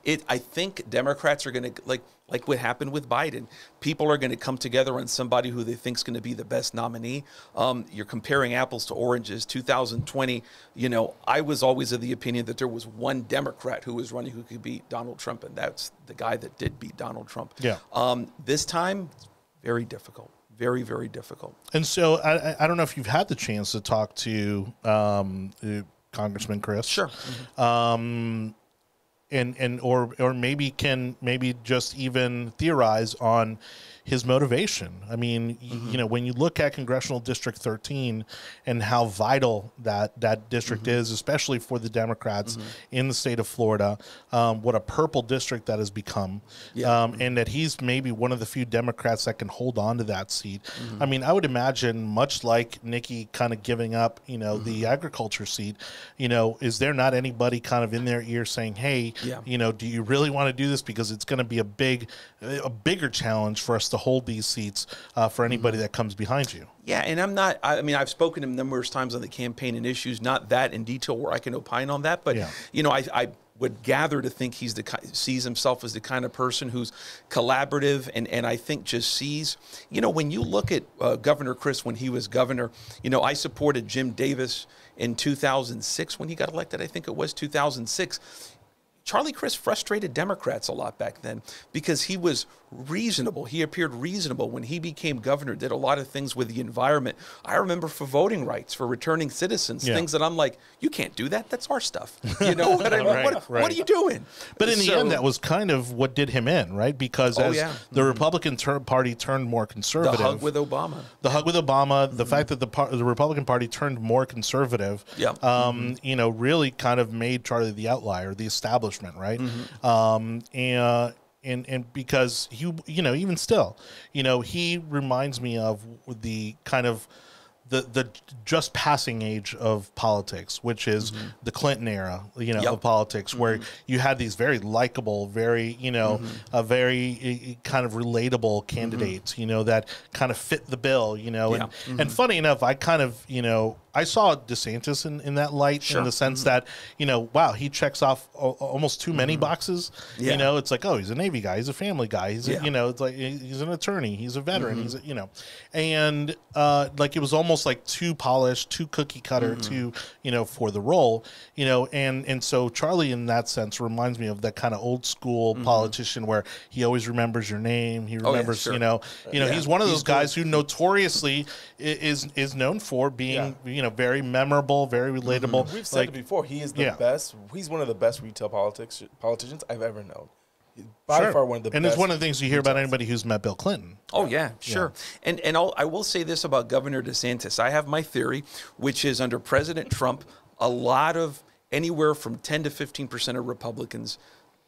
It, I think Democrats are going to like like what happened with Biden. People are going to come together on somebody who they think is going to be the best nominee. Um, you're comparing apples to oranges. 2020, you know, I was always of the opinion that there was one Democrat who was running who could beat Donald Trump, and that's the guy that did beat Donald Trump. Yeah. Um, this time, very difficult. Very very difficult. and so I, I- don't know if you've had the chance to talk to um, uh, Congressman Crist. Sure. um, and and or or maybe can maybe just even theorize on his motivation. I mean, y- mm-hmm. you know, when you look at congressional district 13 and how vital that that district mm-hmm. is, especially for the Democrats mm-hmm. in the state of Florida, um, what a purple district that has become, Yeah. um, and that he's maybe one of the few Democrats that can hold on to that seat. I mean, I would imagine, much like Nikki kind of giving up, you know, the agriculture seat, you know, is there not anybody kind of in their ear saying, "Hey, Yeah. you know, do you really want to do this because it's going to be a big, a bigger challenge for us to hold these seats uh, for anybody that comes behind you." Yeah, and I'm not. I I mean, I've spoken to him numerous times on the campaign and issues, not that in detail where I can opine on that, but Yeah. you know, I, I would gather to think he's the sees himself as the kind of person who's collaborative, and and I think just sees. You know, when you look at uh, Governor Crist when he was governor, you know, I supported Jim Davis in 2006 when he got elected. I think it was 2006 Charlie Crist frustrated Democrats a lot back then because he was reasonable. He appeared reasonable when he became governor, did a lot of things with the environment. I remember for voting rights, for returning citizens, Yeah. things that I'm like, you can't do that. That's our stuff. You know (laughs) what I mean? Right, what, what are you doing? But in the end, that was kind of what did him in, right? Because Oh, as yeah. the mm-hmm. Republican ter- Party turned more conservative. the hug with Obama. the hug with Obama, the mm-hmm. fact that the par- the Republican Party turned more conservative, Yeah. um, mm-hmm. you know, really kind of made Charlie the outlier, the right? Mm-hmm. Um, and and and because he, you know, even still, you know, he reminds me of the kind of the the just passing age of politics, which is mm-hmm. the Clinton era, you know, Yep. of politics, where mm-hmm. you had these very likable, very you know, mm-hmm. a very kind of relatable candidates, you know, that kind of fit the bill, you know, and Yeah. and funny enough, I kind of you know. I saw DeSantis in, in that light Sure. in the sense mm-hmm. that, you know, wow, he checks off a, almost too many mm-hmm. boxes. Yeah. You know, it's like, oh, he's a Navy guy, he's a family guy, he's, Yeah. a, you know, it's like he's an attorney, he's a veteran, he's, mm-hmm. a, you know, and uh, like it was almost like too polished, too cookie cutter, too, you know, for the role, you know, and and so Charlie in that sense reminds me of that kind of old school politician where he always remembers your name, he Oh, yeah, remembers, sure. you know, you know, he's one of He's those guys who notoriously is is known for being, you know, very memorable, very mm-hmm. relatable. We've said like, it before. He is the Yeah. best. He's one of the best retail politics politicians I've ever known. By Sure. far, one of the and best. it's one of the things you hear about anybody who's met Bill Clinton. Oh yeah, sure. And and I'll, I will say this about Governor DeSantis. I have my theory, which is under President Trump, a lot of anywhere from 10 to 15 percent of Republicans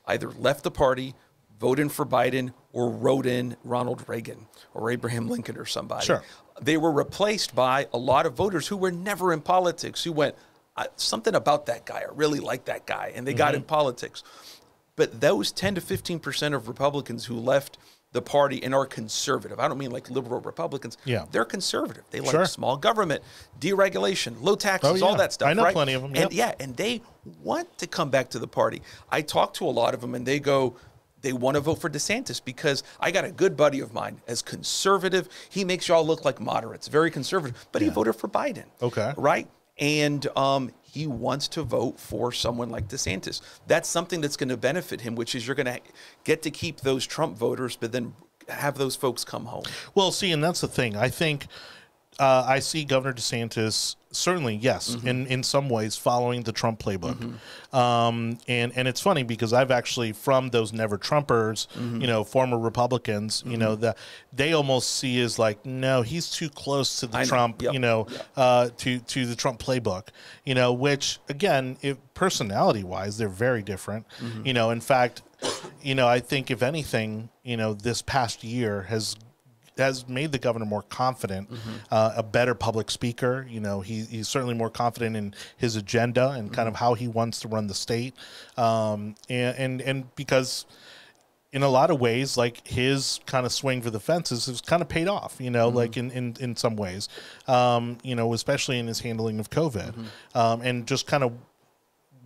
either left the party, voted for Biden, or wrote in Ronald Reagan or Abraham Lincoln or somebody. Sure. They were replaced by a lot of voters who were never in politics, who went something about that guy. I really like that guy, and they got Mm-hmm. in politics. But those 10 to 15 percent of Republicans who left the party and are conservative, I don't mean like liberal Republicans. Yeah. They're conservative. They like Sure. small government, deregulation, low taxes, Oh, all that stuff. I know right? plenty of 'em, And yep. yeah, and they want to come back to the party. I talk to a lot of them and they go, they want to vote for DeSantis because I got a good buddy of mine as conservative. He makes y'all look like moderates, very conservative, but he voted for Biden. Okay. Right? And um, he wants to vote for someone like DeSantis. That's something that's going to benefit him, which is you're going to get to keep those Trump voters, but then have those folks come home. Well, see, and that's the thing. I think uh, I see Governor DeSantis certainly, yes, Mm-hmm. in in some ways following the Trump playbook. Um, and and it's funny because I've actually from those never Trumpers, Mm-hmm. you know, former Republicans, you know, that they almost see as like, no, he's too close to the I know. Trump, Yep. you know, uh, to to the Trump playbook, you know, which again, if personality wise, they're very different. Mm-hmm. You know, in fact, you know, I think if anything, you know, this past year has has made the governor more confident, uh, a better public speaker. You know, he, he's certainly more confident in his agenda and kind of how he wants to run the state, um, and, and and because in a lot of ways, like his kind of swing for the fences has kind of paid off, you know, like in, in, in some ways, um, you know, especially in his handling of COVID, um, and just kind of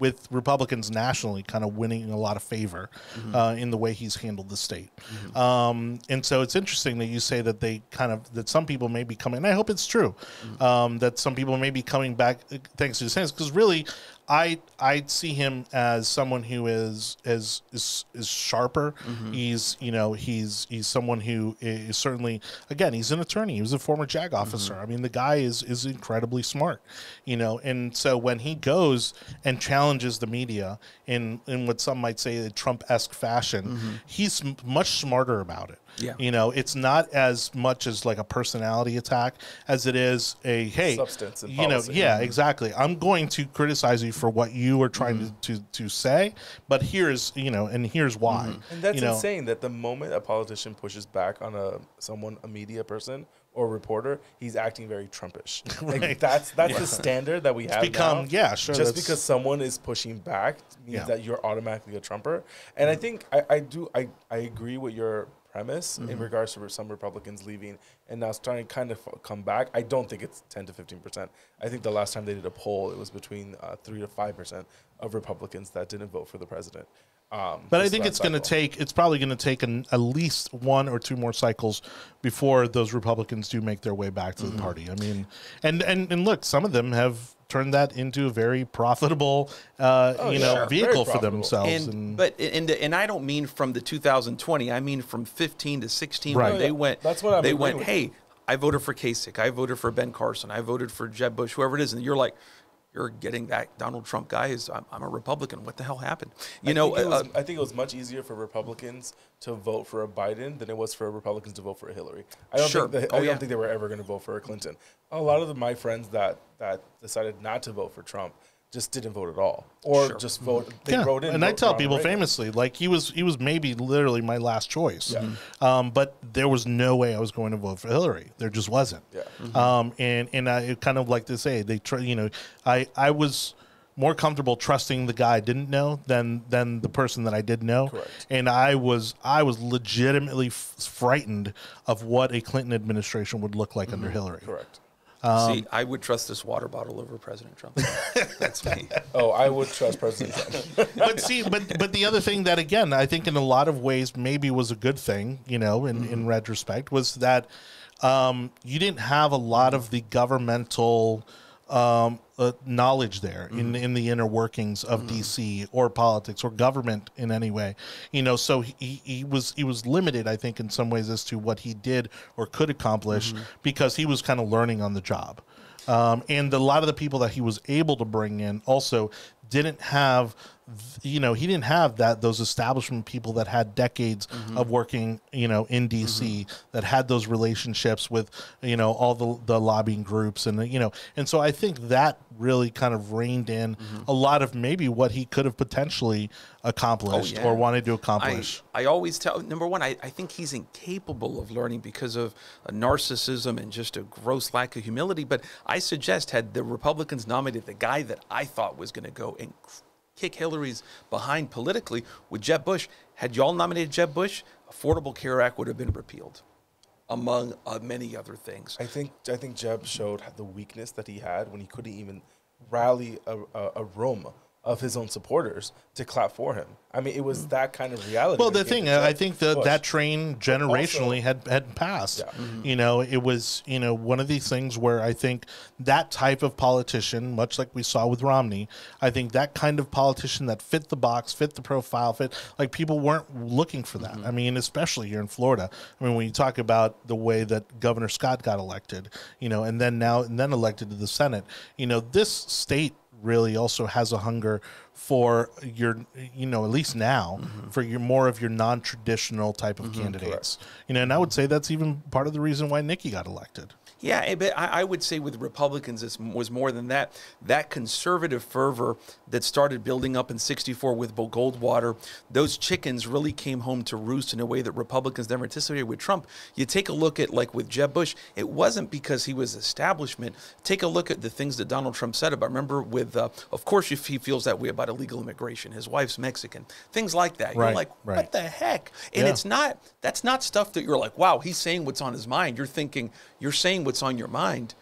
with Republicans nationally kind of winning a lot of favor uh, in the way he's handled the state. Um, and so it's interesting that you say that they kind of, that some people may be coming, and I hope it's true, um, that some people may be coming back uh, thanks to DeSantis, because really, I I see him as someone who is is is, is sharper. Mm-hmm. He's you know he's he's someone who is certainly again he's an attorney. He was a former JAG mm-hmm. officer. I mean the guy is is incredibly smart, you know. And so when he goes and challenges the media in in what some might say a Trump esque fashion, mm-hmm. he's m- much smarter about it. Yeah. You know, it's not as much as like a personality attack as it is a hey, Substance and you know, policy. yeah, exactly. I'm going to criticize you for what you are trying Mm-hmm. to, to to say, but here's you know, and here's why. Mm-hmm. And that's you know, insane that the moment a politician pushes back on a someone, a media person or reporter, he's acting very Trumpish. (laughs) Right. Like that's that's the standard that we have become- now. yeah, sure, Just that's- because someone is pushing back means Yeah. that you're automatically a Trumper. And I think I, I do I, I agree with your premise in Mm-hmm. regards to some Republicans leaving and now starting to kind of come back. I don't think it's 10 to 15 percent. I think the last time they did a poll, it was between uh, three to five percent of Republicans that didn't vote for the president. Um, But I think it's going to take. It's probably going to take an, at least one or two more cycles before those Republicans do make their way back to Mm-hmm. the party. I mean, and and and look, some of them have turned that into a very profitable, uh, Oh, you know, sure. Vehicle for themselves. and, but and and I don't mean from the 2020. I mean from 15 to 16 Right. when they went. that's what I'm they agreeing went. Hey, I voted for Kasich. I voted for Ben Carson. I voted for Jeb Bush. Whoever it is, and you're like, you're getting that Donald Trump guy is. I'm, I'm a Republican. What the hell happened? You I know. think was, uh, I think it was much easier for Republicans to vote for a Biden than it was for Republicans to vote for a Hillary. I don't Sure. think that, Oh, I don't yeah. think they were ever going to vote for a Clinton. A lot of the, my friends that that decided not to vote for Trump just didn't vote at all, or Sure. just vote. They yeah, wrote in. and I tell people Reagan. famously, like he was, he was maybe literally my last choice. Yeah. Um, but there was no way I was going to vote for Hillary. There just wasn't. Yeah. Um, and and I kind of like to say they, try, you know, I I was more comfortable trusting the guy I didn't know than than the person that I did know. Correct. And I was I was legitimately f- frightened of what a Clinton administration would look like under Hillary. Correct. Um, see, I would trust this water bottle over President Trump. (laughs) That's me. Oh, I would trust President Trump. (laughs) but see, but but the other thing that again, I think in a lot of ways maybe was a good thing, you know, in in retrospect, was that um, you didn't have a lot of the governmental um, uh, knowledge there in in the inner workings of DC or politics or government in any way, you know. So he, he was he was limited, I think, in some ways as to what he did or could accomplish because he was kind of learning on the job. Um, and a lot of the people that he was able to bring in also didn't have you know he didn't have that those establishment people that had decades mm-hmm. of working you know in DC mm-hmm. that had those relationships with you know all the the lobbying groups and you know and so I think that really kind of reined in mm-hmm. a lot of maybe what he could have potentially accomplished oh, yeah. or wanted to accomplish I always tell number one, I, I think he's incapable of learning because of a narcissism and just a gross lack of humility. But I suggest had the Republicans nominated the guy that I thought was going to go and kick Hillary's behind politically with Jeb Bush, had y'all nominated Jeb Bush, Affordable Care Act would have been repealed, among uh, many other things. I think I think Jeb showed the weakness that he had when he couldn't even rally a, a, a room of his own supporters to clap for him. I mean, it was that kind of reality. Well, the thing I think that that train generationally had had passed. Yeah. Mm-hmm. You know, it was you know one of these things where I think that type of politician, much like we saw with Romney, I think that kind of politician that fit the box, fit the profile, fit like people weren't looking for Mm-hmm. that. I mean, especially here in Florida. I mean, when you talk about the way that Governor Scott got elected, you know, and then now and then elected to the Senate, you know, this state really also has a hunger for your you know at least now mm-hmm. for your more of your non-traditional type of mm-hmm, candidates. you know and i would say that's even part of the reason why nikki got elected Yeah, but I, would say with Republicans, it was more than that. That conservative fervor that started building up in '64 with Goldwater, those chickens really came home to roost in a way that Republicans never anticipated with Trump. You take a look at like with Jeb Bush, it wasn't because he was establishment. Take a look at the things that Donald Trump said about. Remember, with uh, of course, if he feels that way about illegal immigration, his wife's Mexican, things like that. Right, You're like, right. what the heck? And Yeah. it's not that's not stuff that you're like, wow, he's saying what's on his mind. You're thinking, you're saying what's on your mind.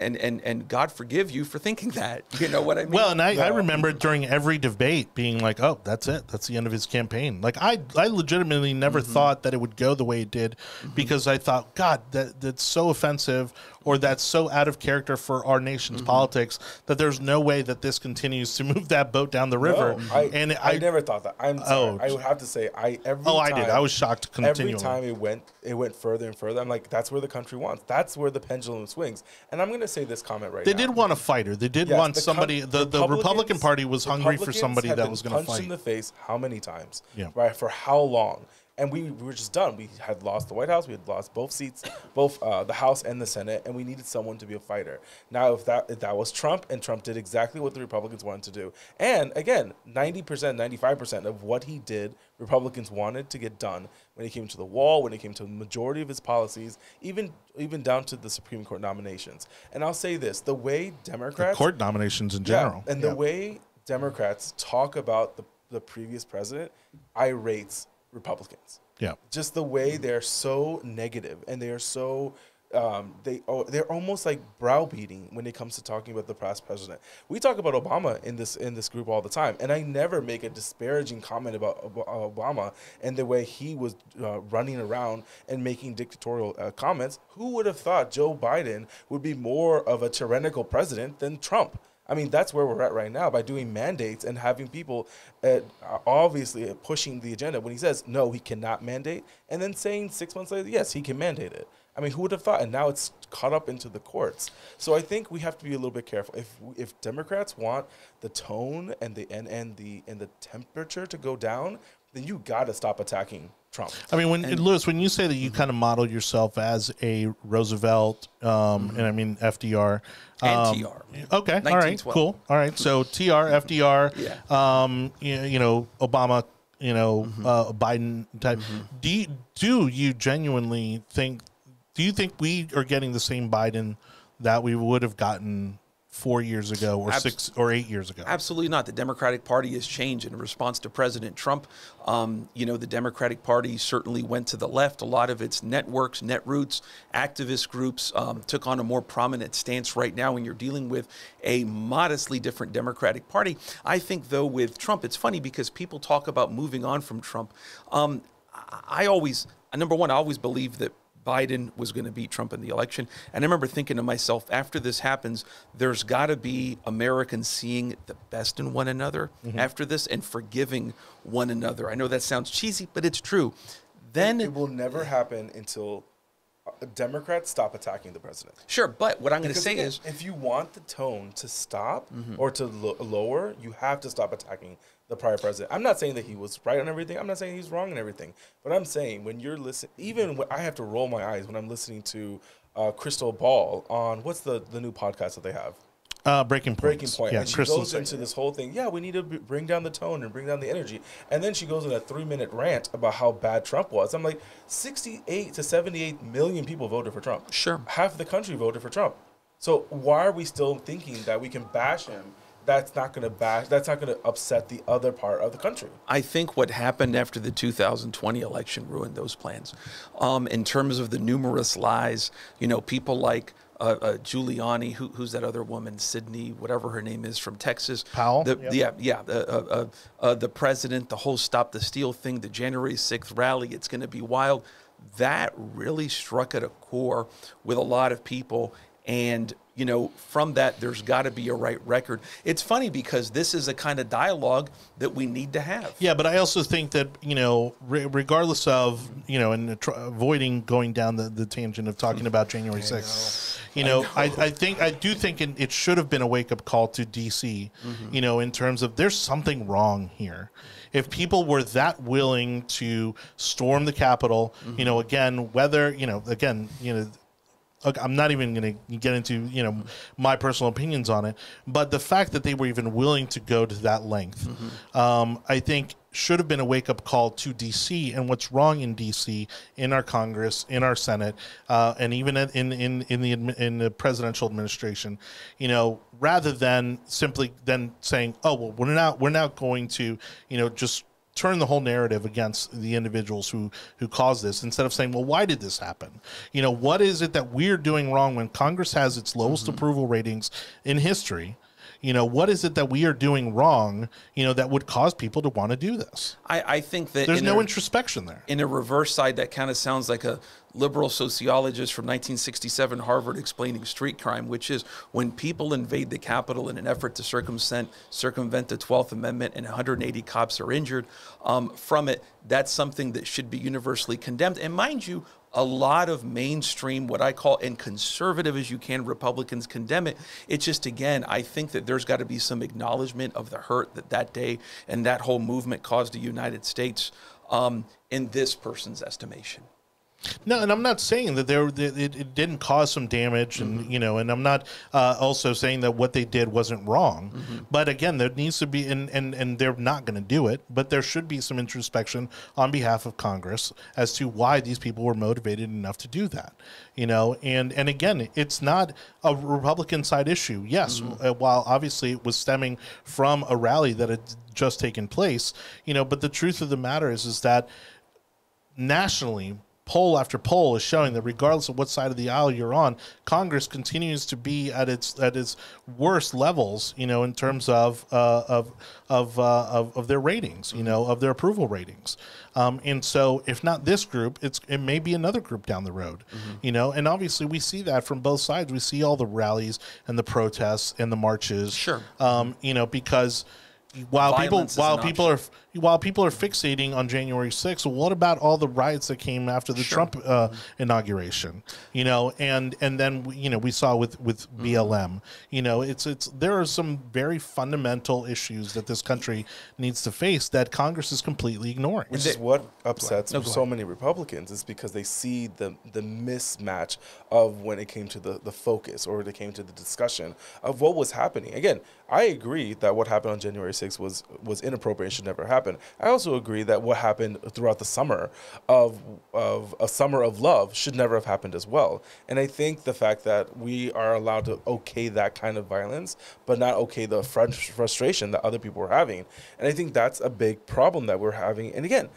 And, and and God forgive you for thinking that. (laughs) You know what I mean? well and I, I remember during every debate being like oh that's it that's the end of his campaign like i i legitimately never mm-hmm. thought that it would go the way it did mm-hmm. because i thought god that that's so offensive or that's so out of character for our nation's mm-hmm. politics that there's no way that this continues to (laughs) move that boat down the river No, I, and I, I, never thought that. I'm sorry. Oh, I would have to say I every Oh, I did. I was shocked Every continually. time it went it went further and further. I'm like, that's where the country wants. That's where the pendulum swings. And I'm gonna say this comment right They now. did want a fighter. They did Yes, want the com- somebody. The, the Republican Party was hungry for somebody that was going to fight. in the face how many times? Yeah. Right. For how long? And we, we were just done. We had lost the White House. We had lost both seats, both uh, the House and the Senate, and we needed someone to be a fighter. Now, if that if that was Trump, and Trump did exactly what the Republicans wanted to do, and again, ninety percent, ninety five percent of what he did, Republicans wanted to get done when it came to the wall, when it came to the majority of his policies, even even down to the Supreme Court nominations. And I'll say this: the way Democrats Court nominations in yeah, general. and Yeah. the way Democrats talk about the, the previous president irates Republicans. yeah. Just the way they're so negative and they are so um, they oh, they're almost like browbeating when it comes to talking about the past president. We talk about Obama in this in this group all the time, and I never make a disparaging comment about Obama and the way he was uh, running around and making dictatorial uh, comments. Who would have thought Joe Biden would be more of a tyrannical president than Trump? I mean, that's where we're at right now by doing mandates and having people uh, obviously pushing the agenda when he says, no, he cannot mandate, and then saying six months later, yes, he can mandate it. I mean, who would have thought? And now it's caught up into the courts. So I think we have to be a little bit careful. If if Democrats want the tone and the and, and the and the temperature to go down, then you got to stop attacking Trump. I mean, when Luis, when you say that you kind of model yourself as a Roosevelt, um, and I mean FDR, And um, TR. Okay, all right, cool, all right. so TR, FDR, (laughs) Yeah. um, you, you know, Obama, you know, uh, Biden type. Do you, do you genuinely think? Do you think we are getting the same Biden that we would have gotten four years ago, or Abs- six, or eight years ago? Absolutely not. The Democratic Party has changed in response to President Trump. Um, you know, the Democratic Party certainly went to the left. A lot of its networks, netroots, activist groups um, took on a more prominent stance right now when you're dealing with a modestly different Democratic Party. I think, though, with Trump, it's funny because people talk about moving on from Trump. Um, I always, number one, I always believe that Biden was going to beat Trump in the election. And I remember thinking to myself, after this happens, there's got to be Americans seeing the best in one another after this and forgiving one another. I know that sounds cheesy, but it's true. Then, It will never happen until uh, Democrats stop attacking the president. sure, but what I'm going to say is, if you want the tone to stop Mm-hmm. or to lo- lower, you have to stop attacking the prior president. I'm not saying that he was right on everything. I'm not saying he's wrong on everything. But I'm saying when you're listening, even when I have to roll my eyes when I'm listening to uh, Krystal Ball on what's the the new podcast that they have. Uh, breaking point. Breaking point. Yeah, and she Krystal's goes into this whole thing. Yeah, we need to b- bring down the tone and bring down the energy. And then she goes in a three minute rant about how bad Trump was. I'm like, 68 to 78 million people voted for Trump. Sure. Half the country voted for Trump. So why are we still thinking that we can bash him? That's not going to bash. That's not going to upset the other part of the country. I think what happened after the 2020 election ruined those plans. Um, in terms of the numerous lies, you know, people like uh, uh, Giuliani, who, who's that other woman, Sidney, whatever her name is, from Texas. Powell? The, Yep. Yeah, yeah. The, uh, uh, uh, the president, the whole Stop the Steal thing, the January 6th rally, it's going to be wild. That really struck at a core with a lot of people. And, you know, from that, there's got to be a right record. It's funny because this is a kind of dialogue that we need to have. Yeah, but I also think that you know, re- regardless of you know, and tr- avoiding going down the, the tangent of talking about January sixth, you know, I, I think I do think it, it should have been a wake up call to DC. Mm-hmm. You know, in terms of there's something wrong here. If people were that willing to storm the Capitol, you mm-hmm. know, again, whether you know, again, you know. Okay, I'm not even going to get into you know my personal opinions on it, but the fact that they were even willing to go to that length, um, I think should have been a wake up call to DC and what's wrong in DC, in our Congress, in our Senate, uh, and even in in in the in the presidential administration. You know, rather than simply then saying, oh well, we're not we're now going to you know just turn the whole narrative against the individuals who who caused this instead of saying well why did this happen? You know what is it that we're doing wrong when congress has its lowest mm-hmm. approval ratings in history? You know what is it that we are doing wrong you know that would cause people to want to do this? I, I think that there's no a- introspection there. in a reverse side, that kind of sounds like a liberal sociologist from 1967 Harvard explaining street crime, which is when people invade the Capitol in an effort to circumvent circumvent the 12th Amendment and 180 cops are injured um, from it. That's something that should be universally condemned. And mind you. A lot of mainstream, what I call, and conservative as you can, Republicans condemn it. It's just, again, I think that there's got to be some acknowledgement of the hurt that that day and that whole movement caused the United States um, in this person's estimation. No, and I'm not saying that there that it, it didn't cause some damage, and Mm-hmm. you know, and I'm not uh, also saying that what they did wasn't wrong. Mm-hmm. But again, there needs to be, and and and they're not going to do it, but there should be some introspection on behalf of Congress as to why these people were motivated enough to do that. You know, and and again, it's not a Republican side issue. Yes, Mm-hmm. uh, while obviously it was stemming from a rally that had just taken place, you know, but the truth of the matter is, is that nationally poll after poll is showing that regardless of what side of the aisle you're on, Congress continues to be at its at its worst levels. You know, in terms of uh, of of, uh, of of their ratings. You know, of their approval ratings. Um, and so, if not this group, it's it may be another group down the road. Mm-hmm. You know, and obviously we see that from both sides. We see all the rallies and the protests and the marches. Sure. Um, you know, because while Violence people while an people are while people are fixating on January 6th, what about all the riots that came after the Trump uh, inauguration? You know, and and then you know we saw with with Mm-hmm. BLM. You know, it's it's there are some very fundamental issues that this country needs to face that Congress is completely ignoring. Which is what upsets No, so many Republicans is because they see the the mismatch of when it came to the, the focus or when it came to the discussion of what was happening. Again, I agree that what happened on January 6th was was inappropriate and should never happen. I also agree that what happened throughout the summer of of a summer of love should never have happened as well. And I think the fact that we are allowed to okay that kind of violence, but not okay the frus- frustration that other people are having. And I think that's a big problem that we're having. And again,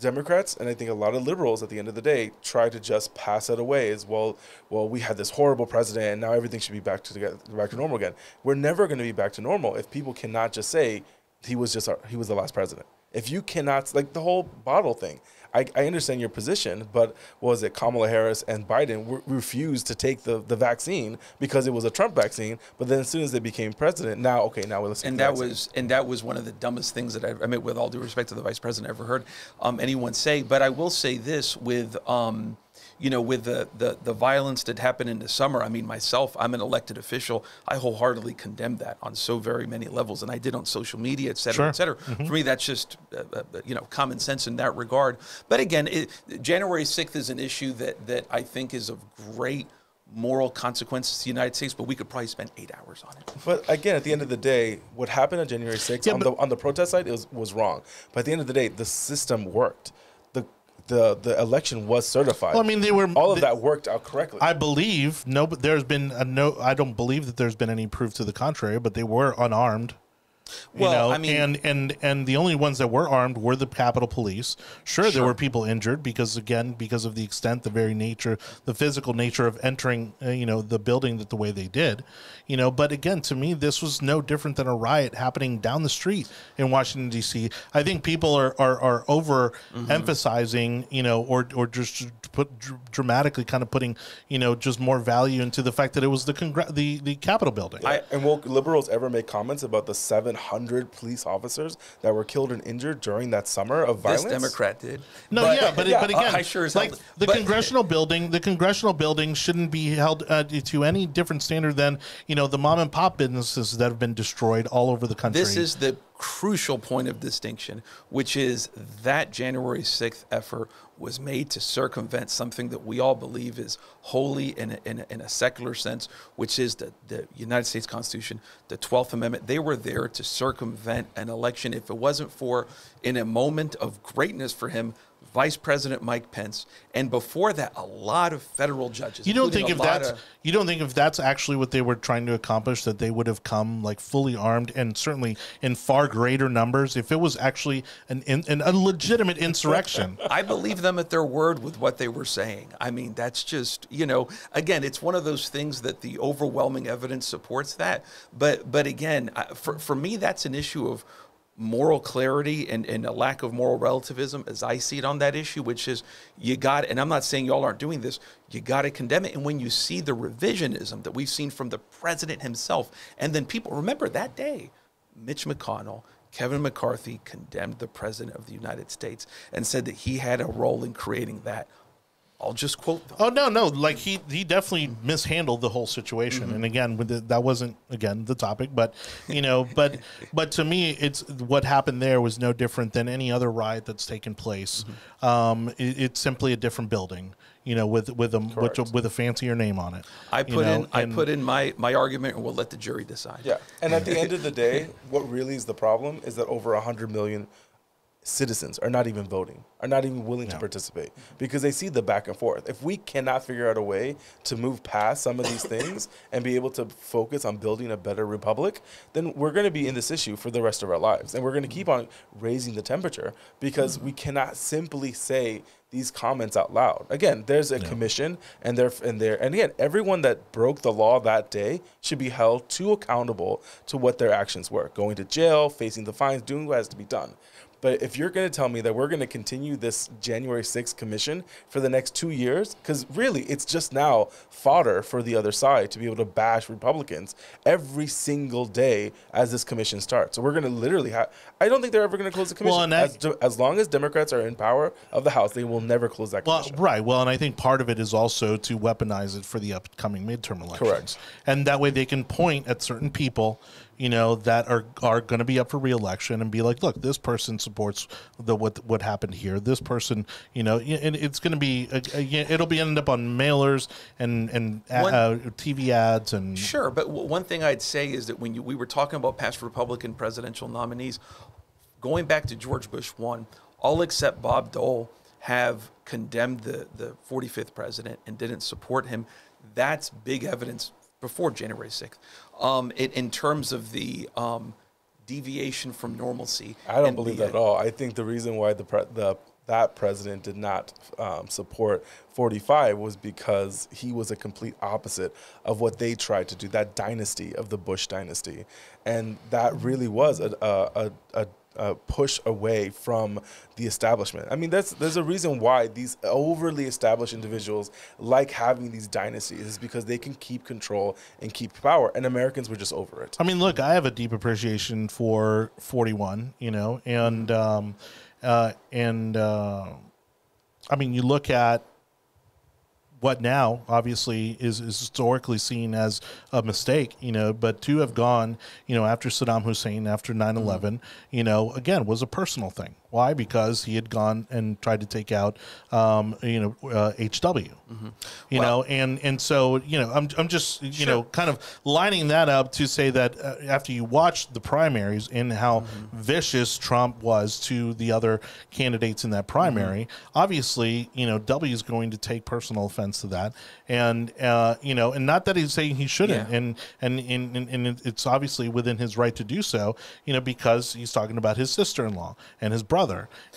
Democrats and I think a lot of liberals at the end of the day try to just pass it away as well. Well, we had this horrible president, and now everything should be back to back to normal again. We're never going to be back to normal if people cannot just say he was just our, he was the last president. If you cannot like the whole bottle thing, I, I understand your position, but was it Kamala Harris and Biden refused to take the, the vaccine because it was a Trump vaccine. But then as soon as they became president, now okay, now we're listening. and that was and that was one of the dumbest things that I, I mean, with all due respect to the vice president, I ever heard um, anyone say. But I will say this with. Um, you know, with the, the the violence that happened in the summer, I mean, myself, I'm an elected official. I wholeheartedly condemn that on so very many levels, and I did on social media, et cetera, Sure. et cetera. For me, that's just uh, uh, you know common sense in that regard. But again, it, January 6th is an issue that that I think is of great moral consequences to the United States, but we could probably spend eight hours on it. But again, at the end of the day, what happened on January 6th Yeah, on but- the on the protest side it was, was wrong. But at the end of the day, the system worked. The the election was certified. Well, I mean, they were all of they- that worked out correctly. I believe no, but there's been a no. I don't believe that there's been any proof to the contrary, but they were unarmed. You Well, know, I mean- and and and the only ones that were armed were the Capitol Police. Sure, there were people injured because again, because of the extent, the very nature, the physical nature of entering, uh, you know, the building that the way they did, you know. But again, to me, this was no different than a riot happening down the street in Washington D.C. I think people are are, are over emphasizing, you know, or or just put dramatically kind of putting, you know, just more value into the fact that it was the congr- the the Capitol building. I, and will liberals ever make comments about the 700 police officers that were killed and injured during that summer of violence? This Democrat did. No, But- yeah, but yeah, but again, I sure as like hell- the but- congressional building, the congressional building shouldn't be held uh, to any different standard than you know the mom and pop businesses that have been destroyed all over the country. This is the crucial point of distinction, which is that January 6th effort was made to circumvent something that we all believe is holy in a, in a, in a secular sense, which is the, the United States Constitution, the 12th Amendment. They were there to circumvent an election. If it wasn't for, in a moment of greatness for him, Vice President Mike Pence, and before that, a lot of federal judges. you don't think if that's of- you don't think if that's actually what they were trying to accomplish that they would have come like fully armed and certainly in far greater numbers if it was actually an, an a legitimate insurrection. I believe them at their word with what they were saying. I mean, that's just you know, again, it's one of those things that the overwhelming evidence supports that. But but again, for for me, that's an issue of moral clarity and, and a lack of moral relativism as I see it on that issue, which is you got, and I'm not saying y'all aren't doing this, you got to condemn it. And when you see the revisionism that we've seen from the president himself, and then people remember that day, Mitch McConnell, Kevin McCarthy condemned the president of the United States and said that he had a role in creating that. I'll just quote them. Oh no, no! Like he he definitely mishandled the whole situation. Mm-hmm. And again, with the, that wasn't again the topic, but you know, (laughs) but but to me, it's what happened there was no different than any other riot that's taken place. Mm-hmm. Um, it, it's simply a different building, you know, with with a with a, with a fancier name on it. I you put know, in I put in my my argument, and we'll let the jury decide. Yeah, and at the end of the day, what really is the problem is that over a hundred million citizens are not even voting, are not even willing to participate because they see the back and forth. If we cannot figure out a way to move past some of these things (coughs) and be able to focus on building a better republic, then we're going to be in this issue for the rest of our lives. And we're going to keep on raising the temperature because we cannot simply say these comments out loud. Again, there's a commission and they're and there and again, everyone that broke the law that day should be held to accountable to what their actions were. Going to jail, facing the fines, doing what has to be done. But if you're going to tell me that we're going to continue this January 6th commission for the next two years, because really it's just now fodder for the other side to be able to bash Republicans every single day as this commission starts. So we're going to literally have, I don't think they're ever going to close the commission. Well, that- as, as long as Democrats are in power of the House, they will never close that Well, commission. right. Well, and I think part of it is also to weaponize it for the upcoming midterm elections. Correct. And that way they can point at certain people, you know, that are are going to be up for reelection and be like, look, this person supports the what what happened here. This person, you know, and it's going to be uh, uh, yeah, it'll be end up on mailers and and uh, One- uh, TV ads and Sure, but w- one thing I'd say is that when you, we were talking about past Republican presidential nominees, going back to George Bush one, all except Bob Dole have condemned the the 45th president and didn't support him. That's big evidence before January 6th. Um, in, in terms of the um, deviation from normalcy, I don't believe the, that at all. I think the reason why the pre- the that president did not um, support 45 was because he was a complete opposite of what they tried to do. That dynasty of the Bush dynasty, and that really was a a, a, a a push away from the establishment. I mean, that's there's a reason why these overly established individuals like having these dynasties is because they can keep control and keep power, and Americans were just over it. I mean, look, I have a deep appreciation for 41, you know, and um, uh, and uh, I mean, you look at what now obviously is, is historically seen as a mistake, you know, but to have gone, you know, after Saddam Hussein, after 9 11, mm-hmm. you know, again, was a personal thing. Why? Because he had gone and tried to take out, um, you know, uh, HW, you know, and, and so, you know, I'm, I'm just, you know, kind of lining that up to say that uh, after you watch the primaries and how vicious Trump was to the other candidates in that primary, obviously, you know, W is going to take personal offense to that. And, uh, you know, and not that he's saying he shouldn't. Yeah. And, and, and, and, it's obviously within his right to do so, you know, because he's talking about his sister in law and his brother.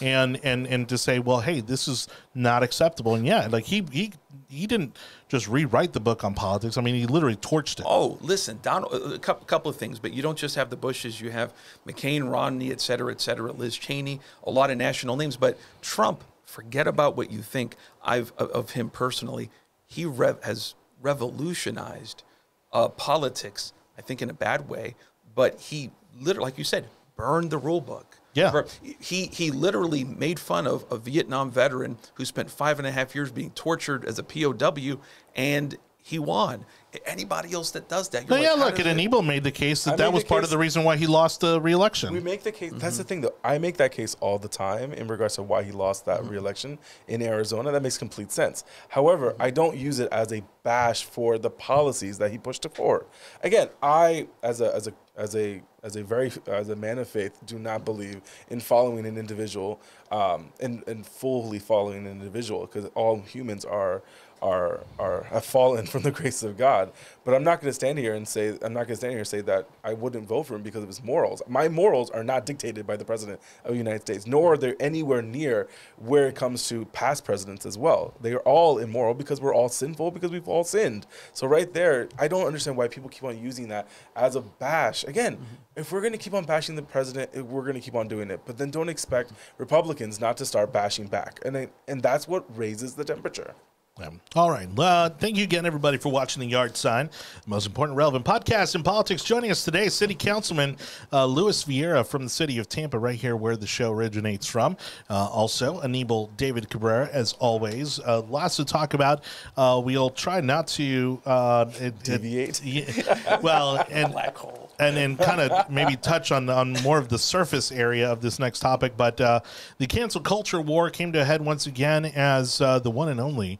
And, and, and to say, well, hey, this is not acceptable. And yeah, like he, he, he didn't just rewrite the book on politics. I mean, he literally torched it. Oh, listen, Donald. A couple, couple of things, but you don't just have the Bushes. You have McCain, Romney, et cetera, et cetera. Liz Cheney, a lot of national names. But Trump, forget about what you think I've of- of him personally. He rev, has revolutionized uh, politics. I think in a bad way, but he literally, like you said, burned the rule book. Yeah. Bur- He he literally made fun of a Vietnam veteran who spent five and a half years being tortured as a POW, and he won. Anybody else that does that, No, yeah, like, how look, and Anibal made the case that I that was part of the reason why he lost the reelection. We make the case. That's Mm-hmm. the thing, though. I make that case all the time in regards to why he lost that Mm-hmm. reelection in Arizona. That makes complete sense. However, I don't use it as a bash for the policies that he pushed forward. Again, I, as a as a as a as a very as a man of faith, do not believe in following an individual um, and and fully following an individual because all humans are are are have fallen from the grace of God. But I'm not going to stand here and say I'm not going to stand here and say that I wouldn't vote for him because of his morals. My morals are not dictated by the president of the United States, nor are they anywhere near where it comes to past presidents as well. They are all immoral because we're all sinful because we've all sinned. So right there, I don't understand why people keep on using that as a bash. Again, if we're going to keep on bashing the president, eh, we're going to keep on doing it. But then don't expect Republicans not to start bashing back, and I, and that's what raises the temperature. Yeah. All right. Uh, thank you again, everybody, for watching the Yard Sign, the most important, relevant podcast in politics. Joining us today, City Councilman uh, Luis Viera from the city of Tampa, right here where the show originates from. Uh, also, Anibal David Cabrera, as always. Uh, lots to talk about. Uh, we'll try not to uh, it- it- Deviate. (laughs) yeah, well, and black hole. and then kind of maybe touch on on more of the surface area of this next topic. But uh, the cancel culture war came to a head once again as uh, the one and only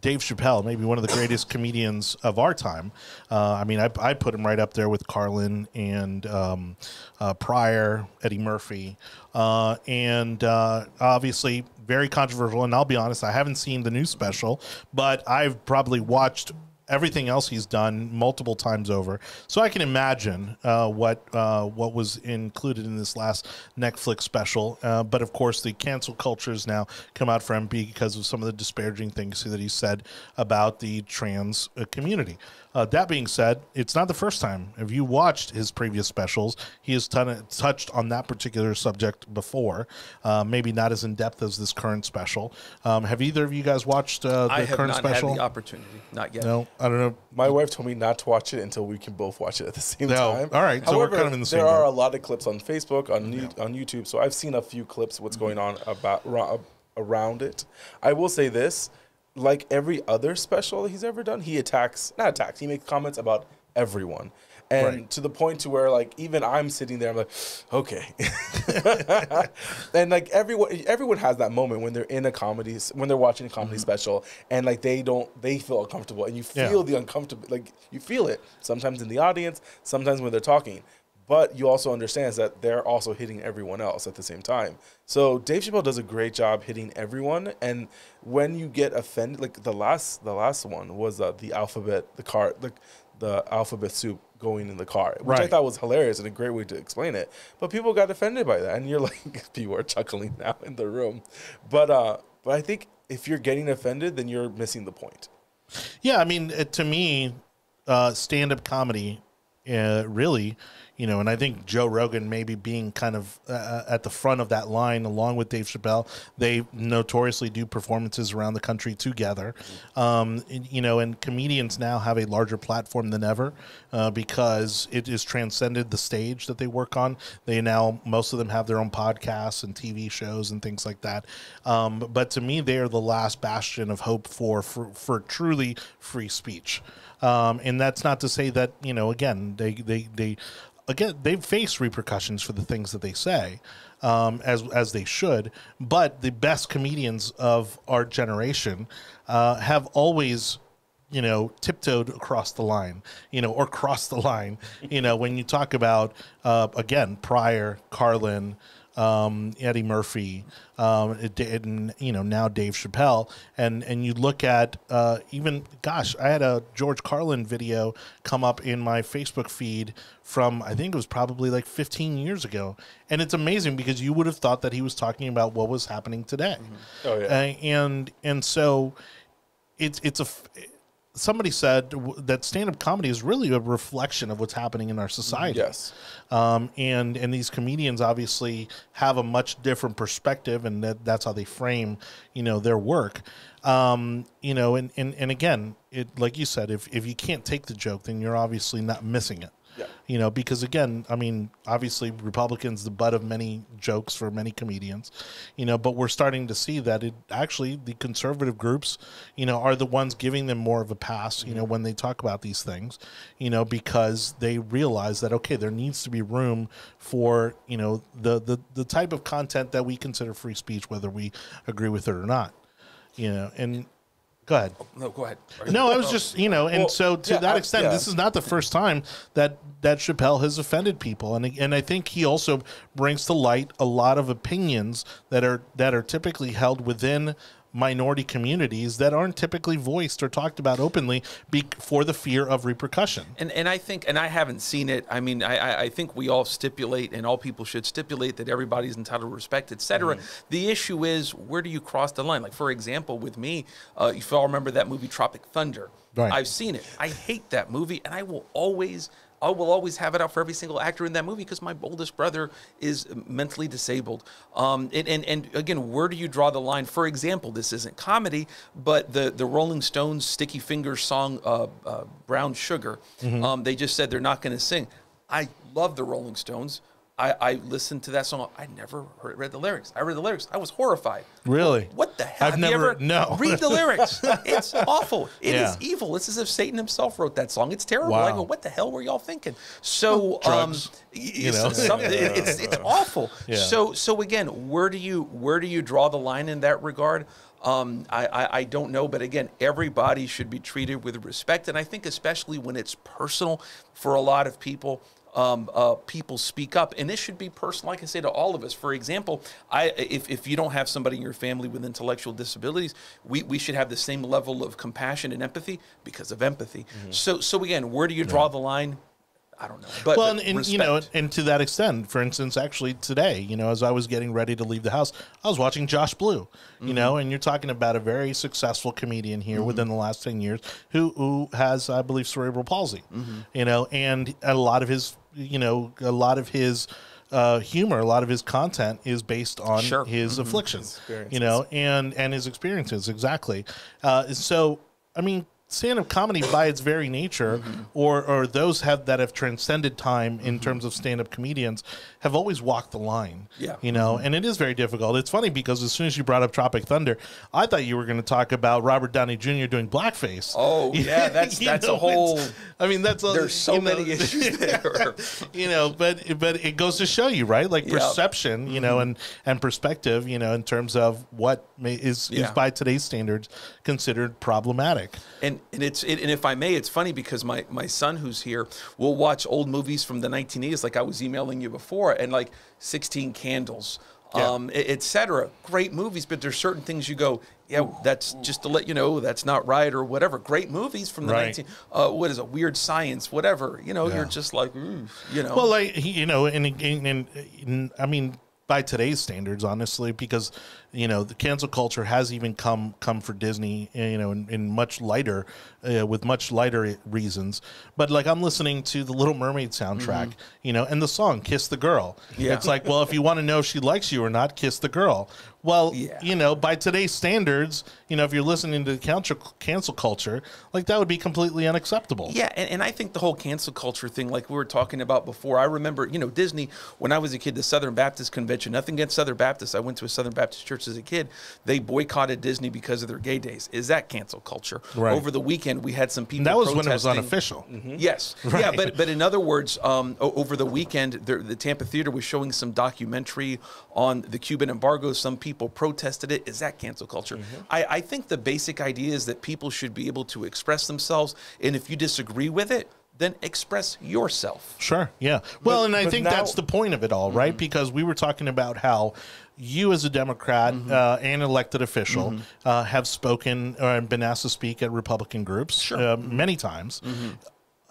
Dave Chappelle, maybe one of the greatest comedians of our time. Uh, I mean, I, I put him right up there with Carlin and um, uh, Pryor, Eddie Murphy, uh, and uh, obviously very controversial. And I'll be honest, I haven't seen the new special, but I've probably watched everything else he's done multiple times over. So I can imagine uh, what uh, what was included in this last Netflix special. Uh, but of course, the cancel culture has now come out for him because of some of the disparaging things that he said about the trans uh, community. Uh, that being said, it's not the first time. If you watched his previous specials, he has ton- touched on that particular subject before. Uh, maybe not as in depth as this current special. Um, have either of you guys watched uh, the I have current not special? had the opportunity, not yet. no, I don't know. My wife told me not to watch it until we can both watch it at the same No. time. All right, so we're However, kind of in the same There are boat. a lot of clips on Facebook, on you on YouTube, so I've seen a few clips. What's going on about around it? I will say this: like every other special he's ever done, he attacks not attacks. He makes comments about everyone. And Right. to the point to where like even I'm sitting there, I'm like, okay, (laughs) and like everyone, everyone has that moment when they're in a comedy, when they're watching a comedy mm-hmm. special, and like they don't, they feel uncomfortable, and you Yeah. feel the uncomfortable, like you feel it sometimes in the audience, sometimes when they're talking, but you also understand that they're also hitting everyone else at the same time. So Dave Chappelle does a great job hitting everyone, and when you get offended, like the last, the last one was uh, the alphabet, the car, the the alphabet soup going in the car, which I thought was hilarious and a great way to explain it. But people got offended by that, and you're (laughs) like, people are chuckling now in the room. But uh, but I think if you're getting offended, then you're missing the point. Yeah, I mean, to me, uh, stand-up comedy, uh, really, you know, and I think Joe Rogan maybe being kind of uh, at the front of that line, along with Dave Chappelle, they notoriously do performances around the country together. Um, and, you know, and comedians now have a larger platform than ever uh, because it is transcended the stage that they work on. They now most of them have their own podcasts and TV shows and things like that. Um, but to me, they are the last bastion of hope for for, for truly free speech. Um, and that's not to say that you know again they they they again they face repercussions for the things that they say um, as as they should but the best comedians of our generation uh, have always you know tiptoed across the line you know or crossed the line you know when you talk about uh, again Pryor Carlin um, Eddie Murphy, um, it, and you know now Dave Chappelle, and and you look at uh, even gosh, I had a George Carlin video come up in my Facebook feed from I think it was probably like 15 years ago, and it's amazing because you would have thought that he was talking about what was happening today, Oh, yeah. Uh, and and so it's it's a somebody said that stand-up comedy is really a reflection of what's happening in our society Yes. um, and and these comedians obviously have a much different perspective, and that, that's how they frame, you know, their work. Um, you know, and, and and again, it like you said, if if you can't take the joke, then you're obviously not missing it. Yeah. You know, because again, I mean, obviously, Republicans the butt of many jokes for many comedians. You know, but we're starting to see that it actually the conservative groups, you know, are the ones giving them more of a pass. You know, mm-hmm. when they talk about these things, you know, because they realize that okay, there needs to be room for you know the the the type of content that we consider free speech, whether we agree with it or not. You know, and go ahead. Oh, no, go ahead. No, I was (laughs) oh. just you know, and Well, so to yeah, that I- extent, yeah. this is not the first time that that Chappelle has offended people, and and I think he also brings to light a lot of opinions that are that are typically held within minority communities that aren't typically voiced or talked about openly be, for the fear of repercussion. And and I think, and I haven't seen it. I mean, I I- think we all stipulate, and all people should stipulate that everybody's entitled to respect, et cetera. Mm-hmm. The issue is where do you cross the line? Like for example, with me, uh, if you all remember that movie Tropic Thunder, Right. I've seen it. I hate that movie, and I will always. I will always have it out for every single actor in that movie because my oldest brother is mentally disabled. Um, and, and and again, where do you draw the line? For example, this isn't comedy, but the the Rolling Stones "Sticky Fingers" song uh, uh, "Brown Sugar," um, they just said they're not going to sing. I love the Rolling Stones. I, I listened to that song. I never heard, read the lyrics. I read the lyrics. I was horrified. Really? What the hell? I've Have never- no. read the lyrics? (laughs) It's awful. It is Yeah. evil. It's as if Satan himself wrote that song. It's terrible. I go, what the hell were y'all thinking? So, Drugs, um, you it's, know? some- (laughs) it's it's awful. Yeah. So so again, where do you where do you draw the line in that regard? Um, I, I, I don't know, but again, everybody should be treated with respect, and I think especially when it's personal for a lot of people. Um, uh, people speak up, and this should be personal, like I say to all of us. For example, I if, if you don't have somebody in your family with intellectual disabilities, we, we should have the same level of compassion and empathy because of empathy. So so again, where do you draw the line? I don't know. But well, but and, you know, and to that extent, for instance, actually today, you know, as I was getting ready to leave the house, I was watching Josh Blue, you know, Mm-hmm. and you're talking about a very successful comedian here within the last ten years who who has, I believe, cerebral palsy, Mm-hmm. you know, and a lot of his, you know, a lot of his. Uh, humor, a lot of his content is based on Sure. his affliction, experiences. you know, and and his experiences exactly. Uh, so, I mean, stand-up comedy by its very nature or or those have that have transcended time in terms of stand-up comedians have always walked the line Yeah. you know and it is very difficult it's funny because as soon as you brought up tropic thunder i thought you were going to talk about robert downey jr doing blackface Oh (laughs) yeah, that's (laughs) that's know, a whole. i mean that's a, There's so you know, many (laughs) issues there. you know but but it goes to show you right like Yeah. Mm-hmm. perception you know and and perspective you know in terms of what may, is is by today's standards considered problematic And and it's it, and if I may, it's funny because my my son who's here will watch old movies from the 1980s, like I was emailing you before, and like 16 Candles, Yeah. um, e- et cetera. Great movies, but there's certain things you go, yeah, that's just to let you know that's not right or whatever. Great movies from the Right. 19, uh, what is it, Weird Science, whatever. You know, Yeah. you're just like, you know. Well, like you know, and, and, and, and I mean, by today's standards, honestly, because you know the cancel culture has even come come for Disney, you know, in, in much lighter, uh, with much lighter reasons. But like I'm listening to the Little Mermaid soundtrack, you know, and the song "Kiss the Girl." Yeah. It's like, well, if you want to know if she likes you or not, kiss the girl. Well, Yeah. you know, by today's standards, you know, if you're listening to cancel cancel culture, like that would be completely unacceptable. Yeah, and, and I think the whole cancel culture thing, like we were talking about before, I remember, you know, Disney, when I was a kid, the Southern Baptist Convention, nothing against Southern Baptists. I went to a Southern Baptist church as a kid. They boycotted Disney because of their gay days. Is that cancel culture? Right. Over the weekend, we had some people. that was when it was protesting- unofficial. Yes. (laughs) Yeah, but but in other words, um, over the weekend, the, the Tampa Theater was showing some documentary on the Cuban embargo. Some people protested it. Is that cancel culture? Mm-hmm. I, I think the basic idea is that people should be able to express themselves, and if you disagree with it, then express yourself. Sure. Yeah. Well, But- and I think now- that's the point of it all, right? Mm-hmm. Because we were talking about how you, as a Democrat Mm-hmm. uh, and elected official, uh, have spoken or been asked to speak at Republican groups Sure. Mm-hmm. uh, many times.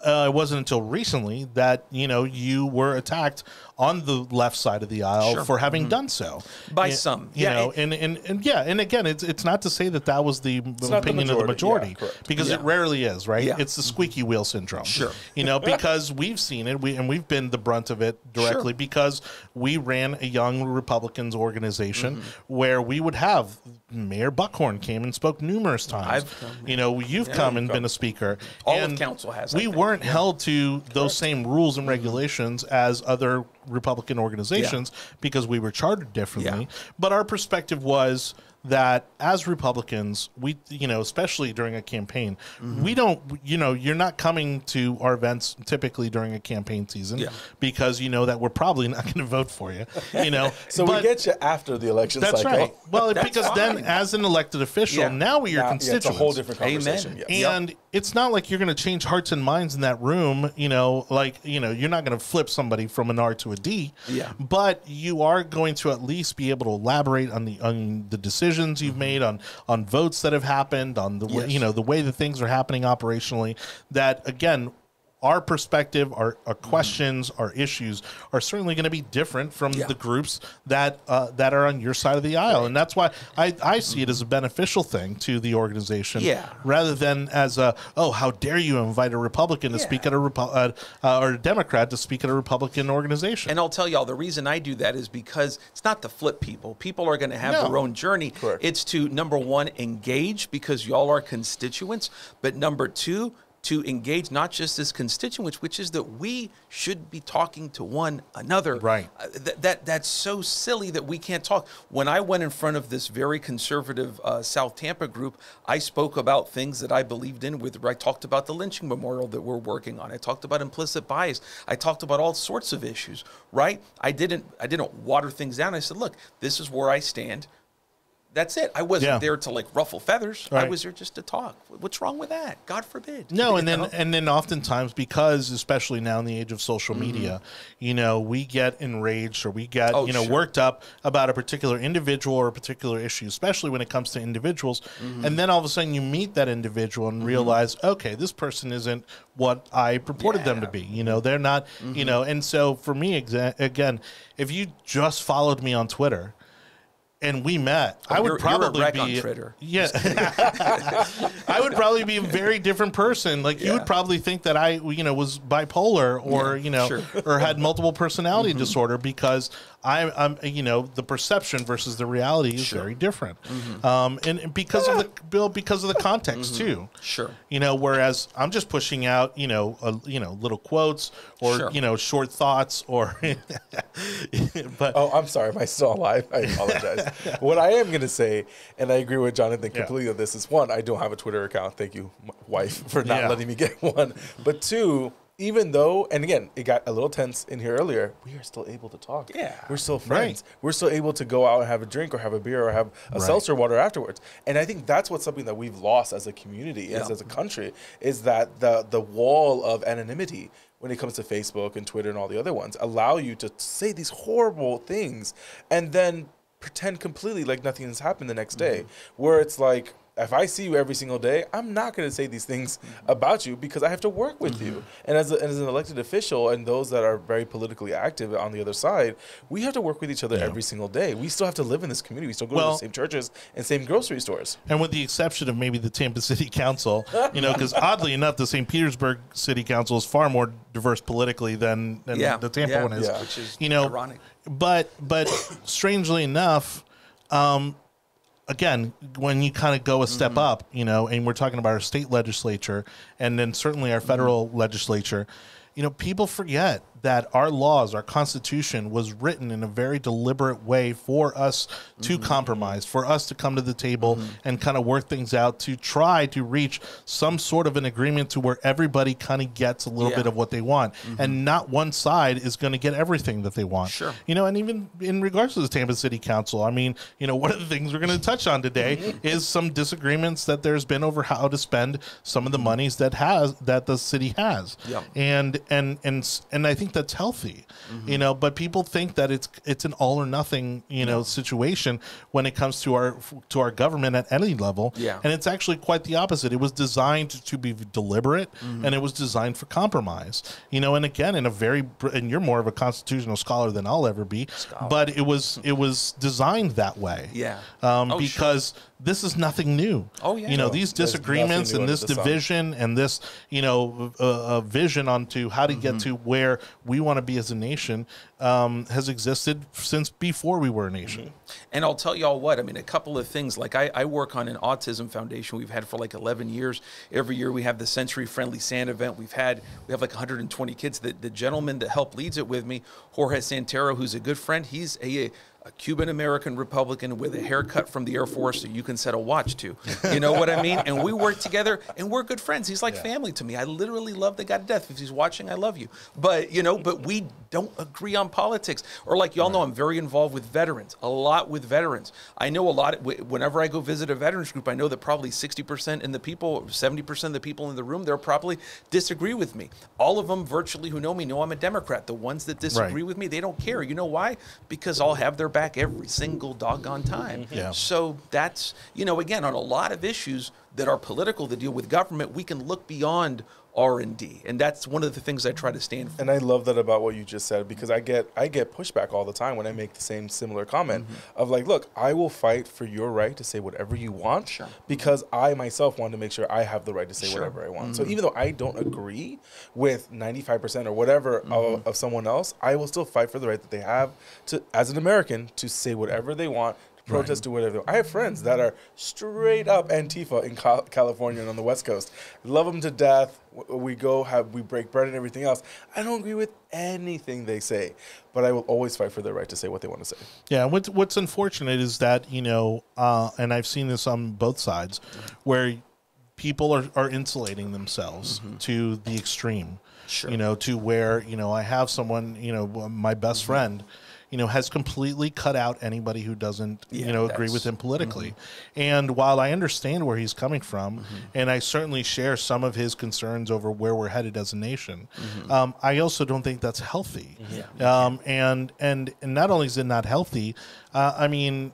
Uh, it wasn't until recently that you know you were attacked on the left side of the aisle Sure. for having done so By Y- some. You Yeah, know, it- and, and and yeah, and again, it's it's not to say that that was the not the opinion of the majority. Yeah, correct. because it rarely is, right? Yeah. It's the squeaky wheel syndrome. Sure. You know, because we've seen it, we and we've been the brunt of it directly Sure. because we ran a young Republicans organization Mm-hmm. where we would have Mayor Buckhorn came and spoke numerous times. I've come, you know, you've come and been a speaker. All of council has, We weren't held to those same rules Mm-hmm. and regulations as other Republican organizations because we were chartered differently. Yeah. But our perspective was that as Republicans, we, you know, especially during a campaign, Mm-hmm. we don't, you know, you're not coming to our events typically during a campaign season Yeah. because you know that we're probably not going to vote for you, you know. (laughs) So But we get you after the election that's cycle. right. Well, That's because then, as an elected official, Yeah. now we are Now- yeah, constituents. it's a whole different Amen. conversation. Yes. And it's not like you're going to change hearts and minds in that room, you know, like, you know, you're not going to flip somebody from an R to a D. Yeah. But you are going to at least be able to elaborate on the on the decisions you've mm-hmm. made on on votes that have happened, on the way, Yes. you know, the way the things are happening operationally that again our perspective, our, our questions, our issues are certainly going to be different from Yeah. the groups that uh, that are on your side of the aisle, and that's why I, I see it as a beneficial thing to the organization Yeah. rather than as a oh how dare you invite a Republican to Yeah. speak at a Repu- uh, uh, or a Democrat to speak at a Republican organization. And I'll tell y'all the reason I do that is because it's not to flip people. People are going to have No. their own journey. Correct. It's to number one engage because y'all are constituents, but number two to engage not just as constituents, which is that we should be talking to one another. Right. Uh, th- that that's so silly that we can't talk. When I went in front of this very conservative uh, South Tampa group, I spoke about things that I believed in. With I talked about the lynching memorial that we're working on. I talked about implicit bias. I talked about all sorts of issues. Right. I didn't I didn't water things down. I said, look, this is where I stand That's it. I wasn't Yeah. there to like ruffle feathers. I was there just to talk. What's wrong with that? God forbid. No, and then and then oftentimes because especially now in the age of social Mm-hmm. media, you know, we get enraged or we get Oh, you know sure. worked up about a particular individual or a particular issue, especially when it comes to individuals. Mm-hmm. And then all of a sudden you meet that individual and realize, okay, this person isn't what I purported them to Mm-hmm. be. You know, they're not. You know, and so for me, exa- again, if you just followed me on Twitter. And we met. Oh, I Oh, you're- would you're a probably wreck be on Twitter. Yeah, (laughs) I would probably be a very different person. Like you would probably think that I, you know, was bipolar or Yeah, you know, sure. Or had multiple personality mm-hmm. disorder because I, I'm, you know, the perception versus the reality is very different. Mm-hmm. Um, and, and because of the bill, because of the context too. Sure. You know, whereas I'm just pushing out, you know, a, you know, little quotes or Sure. you know, short thoughts or. (laughs) but Oh, I'm sorry. Am I still alive? I apologize. (laughs) what I am going to say, and I agree with Jonathan completely on this, is one, I don't have a Twitter account. Thank you, m- wife, for not Yeah. letting me get (laughs) one. But two, even though, and again, it got a little tense in here earlier, we are still able to talk. Yeah. We're still friends. We're still able to go out and have a drink or have a beer or have a Right. seltzer water afterwards. And I think that's what's something that we've lost as a community, as, Yeah. as a country, is that the the wall of anonymity when it comes to Facebook and Twitter and all the other ones allow you to say these horrible things and then pretend completely like nothing has happened the next day. Mm-hmm. Where it's like if I see you every single day, I'm not going to say these things about you because I have to work with you. And as, a, as an elected official and those that are very politically active on the other side, we have to work with each other every single day. We still have to live in this community. We still go to the same churches and same grocery stores. And with the exception of maybe the Tampa City Council, you know, because oddly enough, the St. Petersburg City Council is far more diverse politically than, than Yeah, the Tampa yeah, one is. yeah. Which is you know, ironic. But but (coughs) strangely enough, um, again, when you kind of go a step Mm-hmm. up, you know, and we're talking about our state legislature and then certainly our federal Mm-hmm. legislature, you know, people forget that our laws, our constitution was written in a very deliberate way for us to Mm-hmm. compromise, for us to come to the table and kind of work things out to try to reach some sort of an agreement to where everybody kind of gets a little Yeah. Mm-hmm. bit of what they want and not one side is going to get everything that they want. Sure. You know, and even in regards to the Tampa City Council, I mean, you know, one of the things we're going to touch on today is some disagreements that there's been over how to spend some of the monies that has that the city has. Yeah. And and and and I think that's healthy. You know, but people think that it's it's an all or nothing, you know, situation when it comes to our to our government at any level. Yeah. And it's actually quite the opposite. It was designed to be deliberate and it was designed for compromise. You know, and again, in a very, and you're more of a constitutional scholar than I'll ever be, but it was, it was designed that way. Yeah. Um, Oh, sure. This is nothing new. Oh, yeah. You know, No, these disagreements and this the sun. division and this, you know, uh, uh, vision onto how to Mm-hmm. get to where we want to be as a nation um, has existed since before we were a nation. Mm-hmm. And I'll tell y'all what, I mean, a couple of things. Like, I, I work on an autism foundation we've had for like 11 years. Every year we have the Sensory Friendly Santa event. We've had, we have like 120 kids. The, the gentleman that helped leads it with me, Jorge Santero, who's a good friend, he's a, a Cuban American Republican with a haircut from the Air Force that you can set a watch to. You know what I mean? And we work together and we're good friends. He's like family to me. I literally love the guy to death. If he's watching, I love you. But, you know, but we don't agree on politics. Or like y'all know, I'm very involved with veterans, a lot with veterans. I know a lot, whenever I go visit a veterans group, I know that probably 60% in the people, 70% of the people in the room, they'll probably disagree with me. All of them virtually who know me know I'm a Democrat. The ones that disagree Right. with me, they don't care. You know why? Because I'll have their back every single doggone time. Mm-hmm. Yeah. So that's, you know, again, on a lot of issues that are political that deal with government, we can look beyond R&D. And that's one of the things I try to stand for. And I love that about what you just said because I get I get pushback all the time when I make the same similar comment Mm-hmm. of like, look, I will fight for your right to say whatever you want Sure. because I myself want to make sure I have the right to say Sure. Mm-hmm. whatever I want. So even though I don't agree with 95% or whatever Mm-hmm. of, of someone else, I will still fight for the right that they have to as an American to say whatever they want protest or whatever. I have friends that are straight up Antifa in Cal- California and on the West Coast. Love them to death. We go have we break bread and everything else. I don't agree with anything they say, but I will always fight for their right to say what they want to say. Yeah, what's what's unfortunate is that you know, uh, and I've seen this on both sides, where people are, are insulating themselves to the extreme. Sure. You know, to where you know I have someone, you know, my best friend, you know, has completely cut out anybody who doesn't, Yeah, you know, agree with him politically. And while I understand where he's coming from, Mm-hmm. and I certainly share some of his concerns over where we're headed as a nation, Mm-hmm. um, I also don't think that's healthy. Yeah. Um, and and and not only is it not healthy, uh, I mean,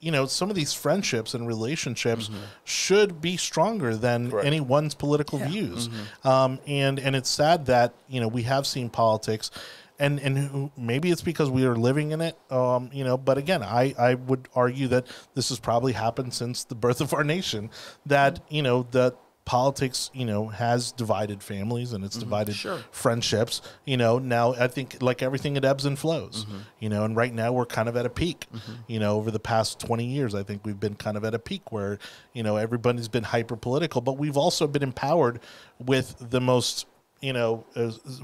you know, some of these friendships and relationships should be stronger than Correct. anyone's political views. Um, and and it's sad that you know we have seen politics. And, and who- maybe it's because we are living in it, um, you know. But again, I, I would argue that this has probably happened since the birth of our nation. That mm-hmm. you know that politics, you know, has divided families and it's mm-hmm. divided Sure. friendships. You know, now I think like everything, it ebbs and flows. Mm-hmm. You know, and right now we're kind of at a peak. You know, over the past twenty years, I think we've been kind of at a peak where you know everybody's been hyper political, but we've also been empowered with the most you know,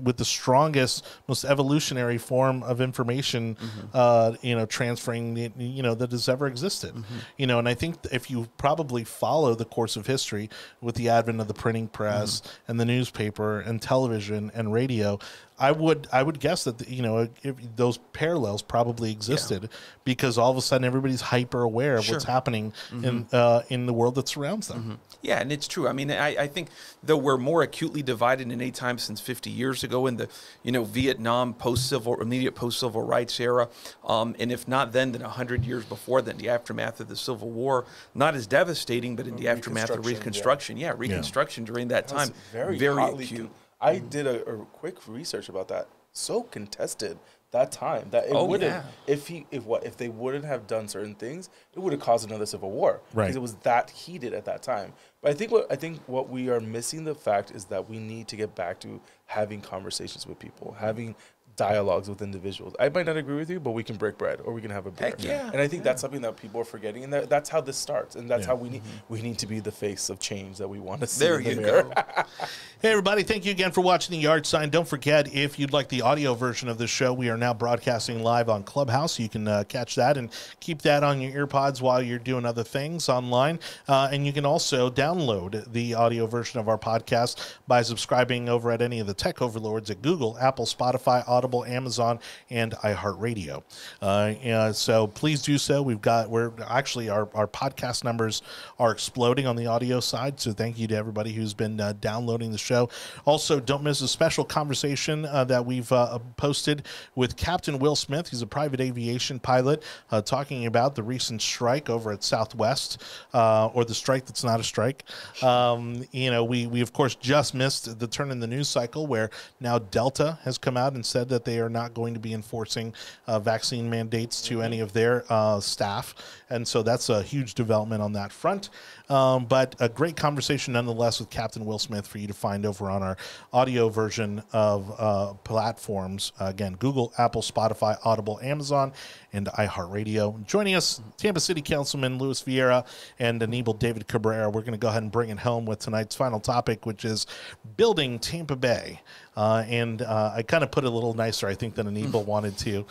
with the strongest, most evolutionary form of information, mm-hmm. uh, you know, transferring, you know, that has ever existed. Mm-hmm. You know, and I think if you probably follow the course of history with the advent of the printing press mm-hmm. and the newspaper and television and radio, I would I would guess that you know if those parallels probably existed because all of a sudden everybody's hyper aware of what's Sure. happening in uh, in the world that surrounds them. Yeah, and it's true. I mean, I, I think though we're more acutely divided than any time since 50 years ago in the you know Vietnam post civil immediate post civil rights era, um, and if not then, then 100 years before then, the aftermath of the Civil War, not as devastating, but in the aftermath of Reconstruction, yeah. Reconstruction, yeah, Reconstruction during that That time, very, very acute. I mm. did a, a quick research about that. So contested that time that it Oh, would have yeah. if he if what if they wouldn't have done certain things, it would have caused another civil war Right. because it was that heated at that time. But I think what I think what we are missing the fact is that we need to get back to having conversations with people, having dialogues with individuals. I might not agree with you, but we can break bread or we can have a beer. Heck yeah, And I think that's something that people are forgetting, and that, that's how this starts, and that's Yeah. how we need we need to be the face of change that we want to see. There in the you mirror. go. (laughs) Hey, everybody, thank you again for watching the Yard Sign. Don't forget, if you'd like the audio version of this show, we are now broadcasting live on Clubhouse. You can uh, catch that and keep that on your earpods while you're doing other things online. Uh, and you can also download the audio version of our podcast by subscribing over at any of the tech overlords at Google, Apple, Spotify, Audible, Amazon, and iHeartRadio. Uh, so please do so. We've got, we're actually, our, our podcast numbers are exploding on the audio side. So thank you to everybody who's been uh, downloading the show. Also, don't miss a special conversation uh, that we've uh, posted with Captain Will Smith. He's a private aviation pilot uh, talking about the recent strike over at Southwest, uh, or the strike that's not a strike. Um, you know, we, we of course just missed the turn in the news cycle where now Delta has come out and said that they are not going to be enforcing uh, vaccine mandates to any of their uh, staff. And so that's a huge development on that front. Um, but a great conversation nonetheless with Captain Will Smith for you to find over on our audio version of uh, platforms. again, Google, Apple, Spotify, Audible, Amazon, and iHeartRadio. Joining us, Tampa City Councilman Luis Viera and Anibal David Cabrera. We're going to go ahead and bring it home with tonight's final topic, which is building Tampa Bay. Uh, and uh, I kind of put it a little nicer, I think, than Anibal (laughs) wanted to.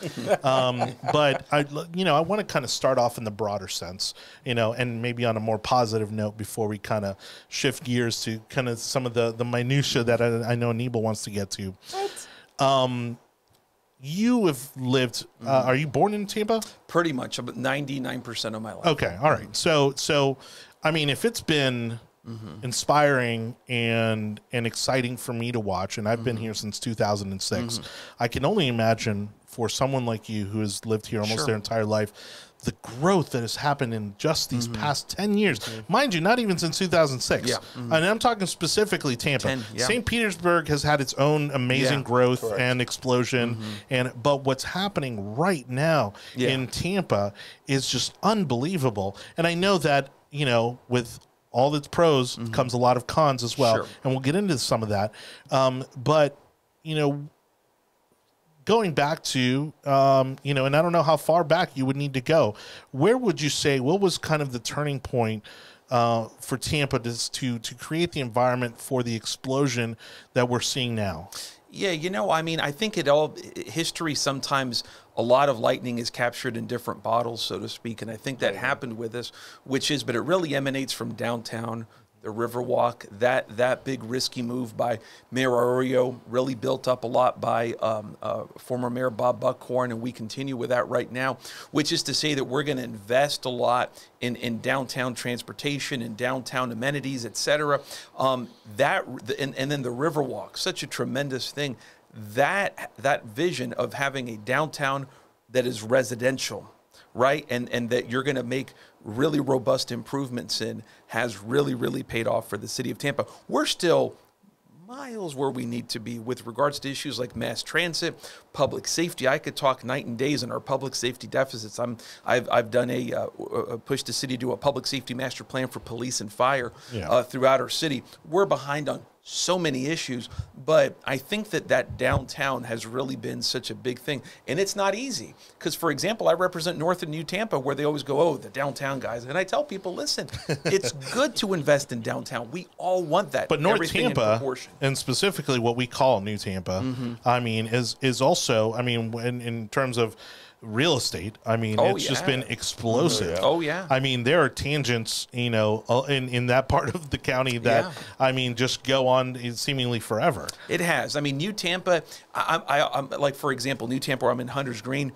Um, but I, you know, I want to kind of start off in the broader sense, you know, and maybe on a more positive note before we kind of shift gears to kind of some of the the minutia that I, I know Anibal wants to get to. Um, you have lived. Uh, are you born in Tampa? Pretty much about 99% of my life. Okay, all right. So, so, I mean, if it's been Mm-hmm. inspiring and and exciting for me to watch, and I've been mm-hmm. here since 2006, mm-hmm. I can only imagine for someone like you who has lived here almost Sure. their entire life, the growth that has happened in just these past 10 years. Mind you, not even since 2006. Yeah. And I'm talking specifically Tampa. 10, yeah. St. Petersburg has had its own amazing Yeah. growth Correct. and explosion and but what's happening right now Yeah. in Tampa is just unbelievable. And I know that, you know, with all its pros comes a lot of cons as well. Sure. And we'll get into some of that. Um, but, you know, going back to, um, you know, and I don't know how far back you would need to go. Where would you say, what was kind of the turning point? Uh, for Tampa to, to to create the environment for the explosion that we're seeing now. Yeah, you know, I mean, I think it all history sometimes a lot of lightning is captured in different bottles, so to speak, and I think that happened with us, which is, but it really emanates from downtown the Riverwalk, that that big risky move by Mayor Iorio, really built up a lot by um, uh, former Mayor Bob Buckhorn, and we continue with that right now. Which is to say that we're going to invest a lot in, in downtown transportation and downtown amenities, et cetera. Um, that and, and then the Riverwalk, such a tremendous thing. That that vision of having a downtown that is residential right? And and that you're going to make really robust improvements in has really really paid off for the city of Tampa. We're still miles where we need to be with regards to issues like mass transit, public safety. I could talk night and days on our public safety deficits. I'm I've, I've done a, uh, a push the city to do a public safety master plan for police and fire yeah. uh, throughout our city. We're behind on so many issues, but I think that that downtown has really been such a big thing, and it's not easy because, for example, I represent North and New Tampa, where they always go, "Oh, the downtown guys," and I tell people, "Listen, (laughs) it's good to invest in downtown. We all want that." But North Tampa, and specifically what we call New Tampa, mm-hmm. I mean, is is also, I mean, in, in terms of real estate. I mean, oh, it's yeah. just been explosive. Oh yeah. I mean, there are tangents, you know, uh, in in that (laughs) part of the county that yeah. I mean, just go on seemingly forever. It has. I mean, New Tampa. I, I, I'm like, for example, New Tampa. I'm in Hunters Green.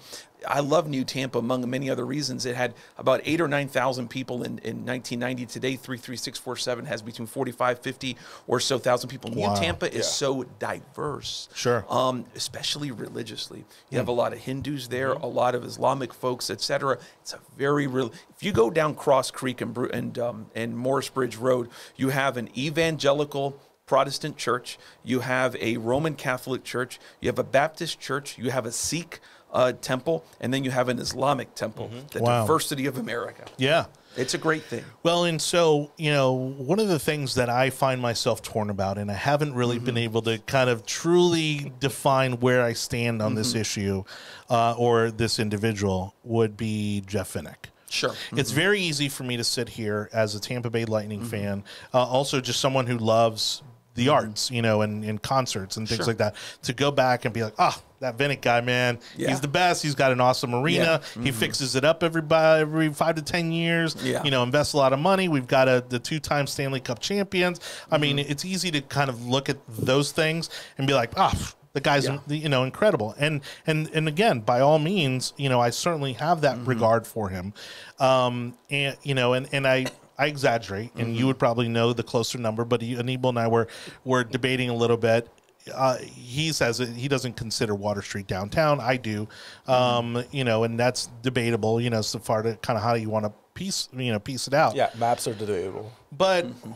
I love New Tampa among many other reasons. It had about eight or 9,000 people in, in 1990. Today, 33647 has between 45, 50 or so thousand people. Wow. New Tampa is yeah. so diverse. Sure. Um, especially religiously. You mm. have a lot of Hindus there, mm-hmm. a lot of Islamic folks, etc. It's a very real. If you go down Cross Creek and, and, um, and Morris Bridge Road, you have an evangelical Protestant church, you have a Roman Catholic church, you have a Baptist church, you have a Sikh uh, temple, and then you have an Islamic temple. Mm-hmm. The wow. diversity of America. Yeah. It's a great thing. Well, and so, you know, one of the things that I find myself torn about, and I haven't really mm-hmm. been able to kind of truly define where I stand on mm-hmm. this issue uh, or this individual, would be Jeff Vinik. Sure. Mm-hmm. It's very easy for me to sit here as a Tampa Bay Lightning mm-hmm. fan, uh, also just someone who loves the mm-hmm. arts, you know, and, and concerts and things sure. like that, to go back and be like, ah, oh, that Vinik guy, man, yeah. he's the best. He's got an awesome arena. Yeah. Mm-hmm. He fixes it up every every five to ten years. Yeah. You know, invests a lot of money. We've got a, the two time Stanley Cup champions. I mm-hmm. mean, it's easy to kind of look at those things and be like, ah. Oh, the guy's yeah. you know incredible and and and again by all means you know i certainly have that mm-hmm. regard for him um and you know and and i I exaggerate, and mm-hmm. you would probably know the closer number. But Anibal and I were were debating a little bit. Uh, he says he doesn't consider Water Street downtown. I do, mm-hmm. um, you know, and that's debatable. You know, so far to kind of how you want to piece, you know, piece it out. Yeah, maps are debatable. But mm-hmm.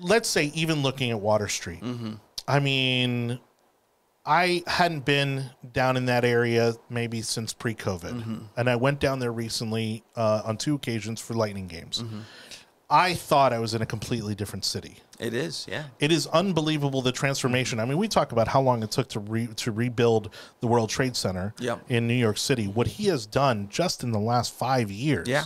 let's say even looking at Water Street, mm-hmm. I mean, I hadn't been down in that area maybe since pre-COVID, mm-hmm. and I went down there recently uh, on two occasions for Lightning games. I thought I was in a completely different city. It is, yeah. It is unbelievable the transformation. I mean, we talk about how long it took to re, to rebuild the World Trade Center yep. in New York City. What he has done just in the last five years yeah.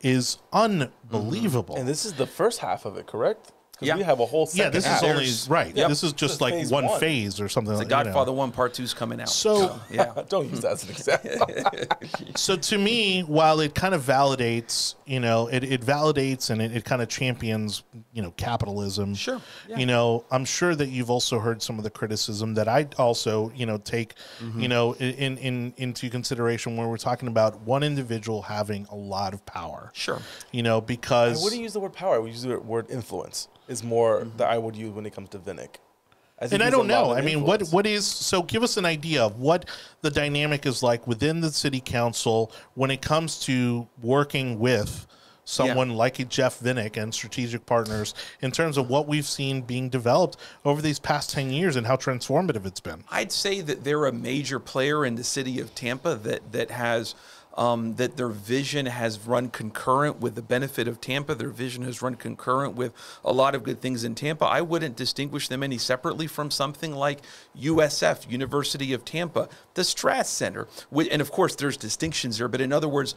is unbelievable. And this is the first half of it, correct? Yeah, we have a whole. yeah, this is only right. Yep. This is just like one, one, phase or something. The like, Godfather you know. One Part Two is coming out. So, so yeah, (laughs) don't use that as an example. (laughs) so to me, while it kind of validates, you know, it, it validates and it, it kind of champions, you know, capitalism. Sure. Yeah. You know, I'm sure that you've also heard some of the criticism that I also, you know, take, mm-hmm. you know, in in into consideration when we're talking about one individual having a lot of power. Sure. You know, because I wouldn't use the word power. We use the word influence is more mm-hmm. that I would use when it comes to Vinik. I and I don't know. I mean, what what is so? Give us an idea of what the dynamic is like within the city council when it comes to working with someone yeah. like a Jeff Vinik and strategic partners in terms of what we've seen being developed over these past 10 years and how transformative it's been. I'd say that they're a major player in the city of Tampa that that has um, that their vision has run concurrent with the benefit of Tampa. Their vision has run concurrent with a lot of good things in Tampa. I wouldn't distinguish them any separately from something like USF, University of Tampa, the Straz Center. And of course, there's distinctions there, but in other words,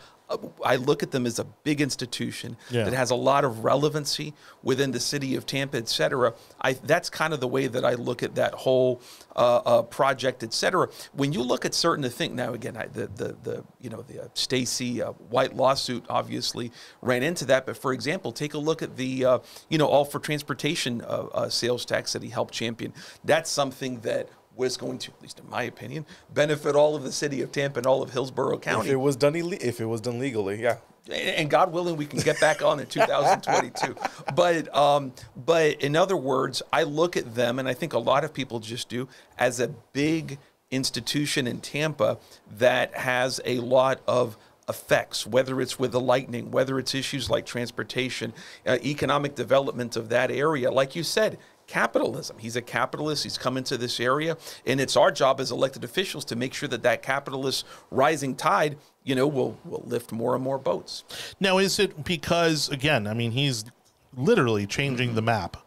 I look at them as a big institution Yeah. that has a lot of relevancy within the city of Tampa, et cetera. I, that's kind of the way that I look at that whole uh, uh, project, et cetera. When you look at certain things, now again, I, the, the, the, you know, the uh, Stacy uh, White lawsuit obviously ran into that. But for example, take a look at the, uh, you know, all for transportation uh, sales tax that he helped champion. That's something that was going to, at least in my opinion, benefit all of the city of Tampa and all of Hillsborough If County. it was done, if it was done legally, yeah. and God willing, we can get back on in 2022. But um, but in other words, I look at them, and I think a lot of people just do, as a big institution in Tampa that has a lot of effects, whether it's with the lightning, whether it's issues like transportation, uh, economic development of that area. Like you said, capitalism. He's a capitalist. He's come into this area, and it's our job as elected officials to make sure that that capitalist rising tide, you know, will will lift more and more boats. Now, is it because again? I mean, he's literally changing the map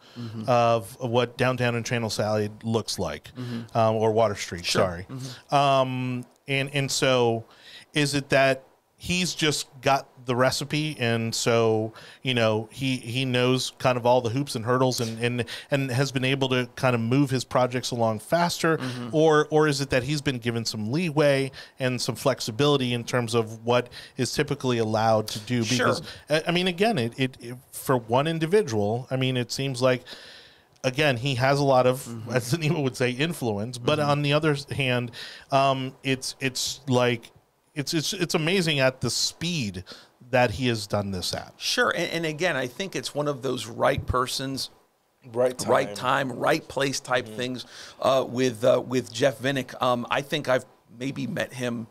of what downtown and Channelside looks like, um, or Water Street. Sorry, um, and and so is it that he's just got the recipe, and so you know he he knows kind of all the hoops and hurdles, and and and has been able to kind of move his projects along faster, mm-hmm. or or is it that he's been given some leeway and some flexibility in terms of what is typically allowed to do? Because I I mean, again, it, it, it for one individual, I mean, it seems like again, he has a lot of, mm-hmm. as (laughs) Anibal would say, influence. But mm-hmm. on the other hand, um, it's it's like it's it's it's amazing at the speed that he has done this at. Sure, and, and again, I think it's one of those right persons, Right time. right time, right place type things uh, with uh, with Jeff Vinik. Um, I think I've maybe met him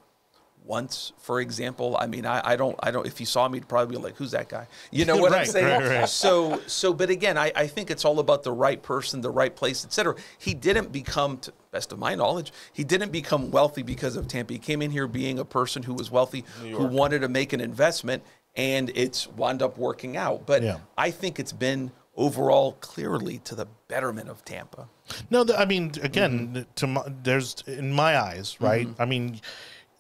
once, for example. I mean, I, I don't, I don't. If you saw me, you'd probably be like, "Who's that guy?" You know (laughs) what I'm saying? right, right. So, so, but again, I, I think it's all about the right person, the right place, etc. He didn't become, to best of my knowledge, he didn't become wealthy because of Tampa. He came in here being a person who was wealthy, who wanted to make an investment, and it's wound up working out. But Yeah. I think it's been overall clearly to the betterment of Tampa. No, I mean, again, Mm-hmm. to my, there's in my eyes, right? I mean,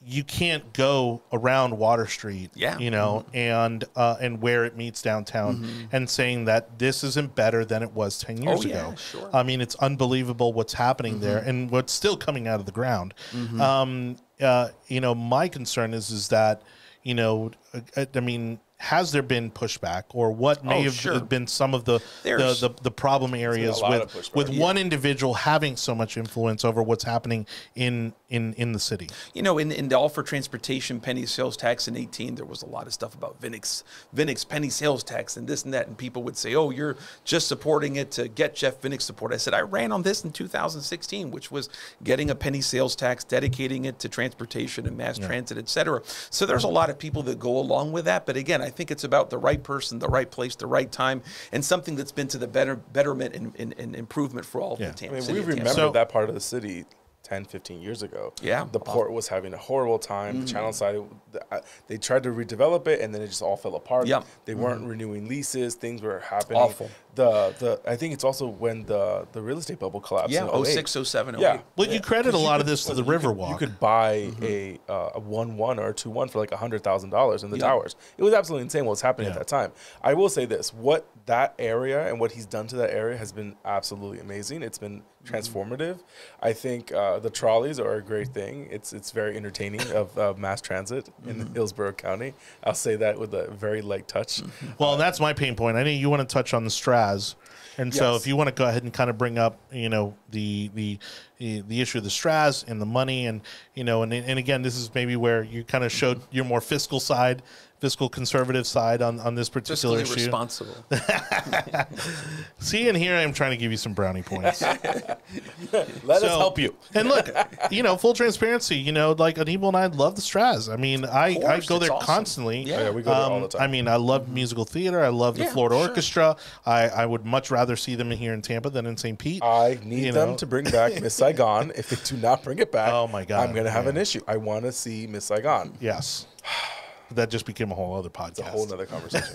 you can't go around Water Street, Yeah. Mm-hmm. you know, and uh, and where it meets downtown, and saying that this isn't better than it was ten years Oh, yeah, ago. sure. Mm-hmm. I mean, it's unbelievable what's happening there, and what's still coming out of the ground. Um, uh, you know, my concern is is that, you know, uh, I mean. Has there been pushback, or what may Oh, have sure. been some of the the, the, the problem areas with with Yeah. one individual having so much influence over what's happening in in in the city. You know, in, in the all for transportation penny sales tax in 18, there was a lot of stuff about Vinik's, Vinik's penny sales tax and this and that. And people would say, oh, you're just supporting it to get Jeff Vinik's support. I said, I ran on this in 2016, which was getting a penny sales tax, dedicating it to transportation and mass transit, et cetera. So there's a lot of people that go along with that. But again, I think it's about the right person, the right place, the right time, and something that's been to the better betterment and, and, and improvement for all Yeah. of the I Tampa mean, city we of Tampa. remember So- that part of the city 10, 15 years ago. Yeah. The port was having a horrible time. Mm-hmm. The Channelside, uh, they tried to redevelop it and then it just all fell apart. Yep. They weren't renewing leases. Things were happening. Awful. The, the, I think it's also when the, the real estate bubble collapsed. yeah, in 08. 06, 07, 08. Yeah. Well, you credit a lot could- of this to the listen, you could- Riverwalk. You could buy a uh, a one one or a two one for like a hundred thousand dollars in the Yeah. towers. It was absolutely insane what was happening Yeah. at that time. I will say this: what that area and what he's done to that area has been absolutely amazing. It's been transformative. I think uh, the trolleys are a great thing. It's it's very entertaining of uh, mass transit in Hillsborough County. I'll say that with a very light touch. Well, that's my pain point. I know you want to touch on the Straz, and so if you want to go ahead and kind of bring up, you know, the the the, the issue of the Straz and the money, and you know, and and again, this is maybe where you kind of showed your more fiscal side, fiscal conservative side on on this particular Fiscally issue. responsible. (laughs) See, and here I am trying to give you some brownie points. (laughs) Let us help you. And look, you know, full transparency, you know, like Anibal and I love the Straz. I mean, I, I go it's there awesome. constantly. Yeah. Oh, yeah, we go there all Um, the time. I mean, I love musical theater. I love the Yeah, Florida sure. Orchestra. I, I would much rather see them here in Tampa than in St. Pete. I need You them know? to bring back (laughs) Miss Saigon. If they do not bring it back, Oh my God, I'm gonna have an issue. I want to see Miss Saigon. yes. (sighs) (sighs) (sighs) That just became a whole other podcast. a whole other conversation.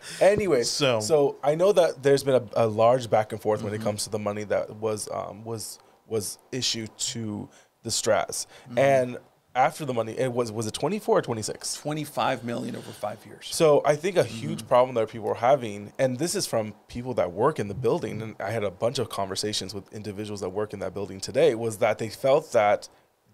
(laughs) anyway, So- so I know that there's been a, a large back and forth when it comes to the money that was um, was was issued to the Straz, and after the money, it was was it 24 or 26? 25 million over five years. So I think a huge problem that people are having, and this is from people that work in the building, and I had a bunch of conversations with individuals that work in that building today, was that they felt that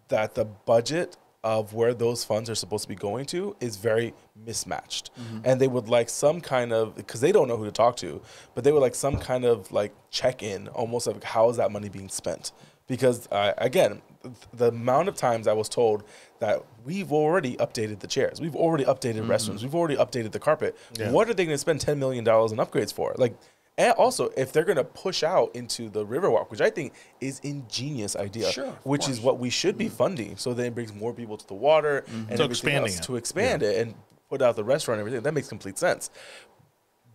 that the budget of where those funds are supposed to be going to is very mismatched. And they would like some kind of because they don't know who to talk to but they would like some kind of like check-in almost of how is that money being spent? Because uh, again th- the amount of times i was told that we've already updated the chairs we've already updated restrooms we've already updated the carpet. Yeah. what are they going to spend $10 million in upgrades for? Like and also if they're going to push out into the riverwalk which i think is ingenious idea Sure, of which is what we should be mm-hmm. funding. So then it brings more people to the water mm-hmm. and So everything expanding else it. to expand it and put out the restaurant and everything. That makes complete sense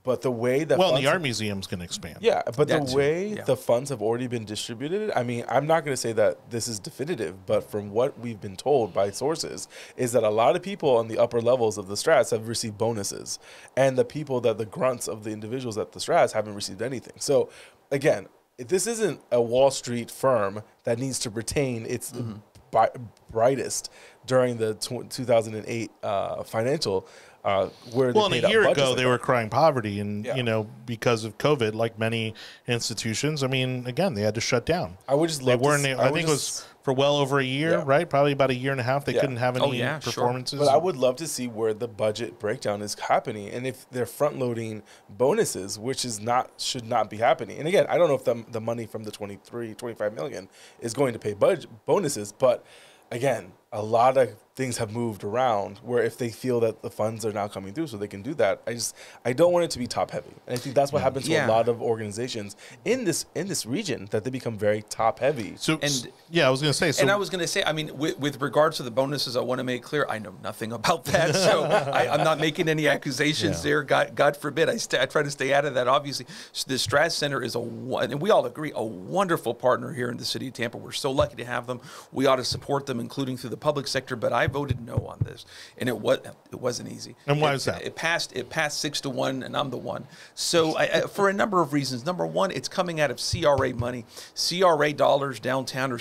but the way that Well, and funds the art museum's going to expand. yeah, but That the too, way yeah. the funds have already been distributed, I mean, I'm not going to say that this is definitive, but from what we've been told by sources, is that a lot of people on the upper levels of the Straz have received bonuses, and the people that the grunts of the individuals at the Straz haven't received anything. So, again, this isn't a Wall Street firm that needs to retain its Mm-hmm. bi- brightest during the tw 2008 uh, financial. Uh, where Well, they a year ago they were crying poverty, and Yeah. you know because of COVID, like many institutions. I mean, again, they had to shut down. I would just They to weren't. s- I, would think it was for well over a year, Yeah. right? Probably about a year and a half. They Yeah. couldn't have any Oh, yeah, sure. performances. But I would love to see where the budget breakdown is happening and if they're front loading bonuses, which is not should not be happening. And again, I don't know if the, the money from the 23, 25 million is going to pay budget bonuses, but again, a lot of things have moved around where if they feel that the funds are now coming through so they can do that. I just I don't want it to be top heavy. And I think that's what happens to a lot of organizations in this in this region that they become very top heavy. So, And- yeah, I was going to say. So, and I was going to say, I mean, with, with regards to the bonuses, I want to make clear, I know nothing about that, (laughs) so I, I'm not making any accusations Yeah. there. God, God forbid. I, st- I try to stay out of that. Obviously, So the Straz Center is a, and we all agree, a wonderful partner here in the city of Tampa. We're so lucky to have them. We ought to support them, including through the public sector. But I voted no on this, and it was it wasn't easy. And why It- is that? It passed. It passed six to one, and I'm the one. So I, I, for a number of reasons. Number one, it's coming out of CRA money. CRA dollars downtown are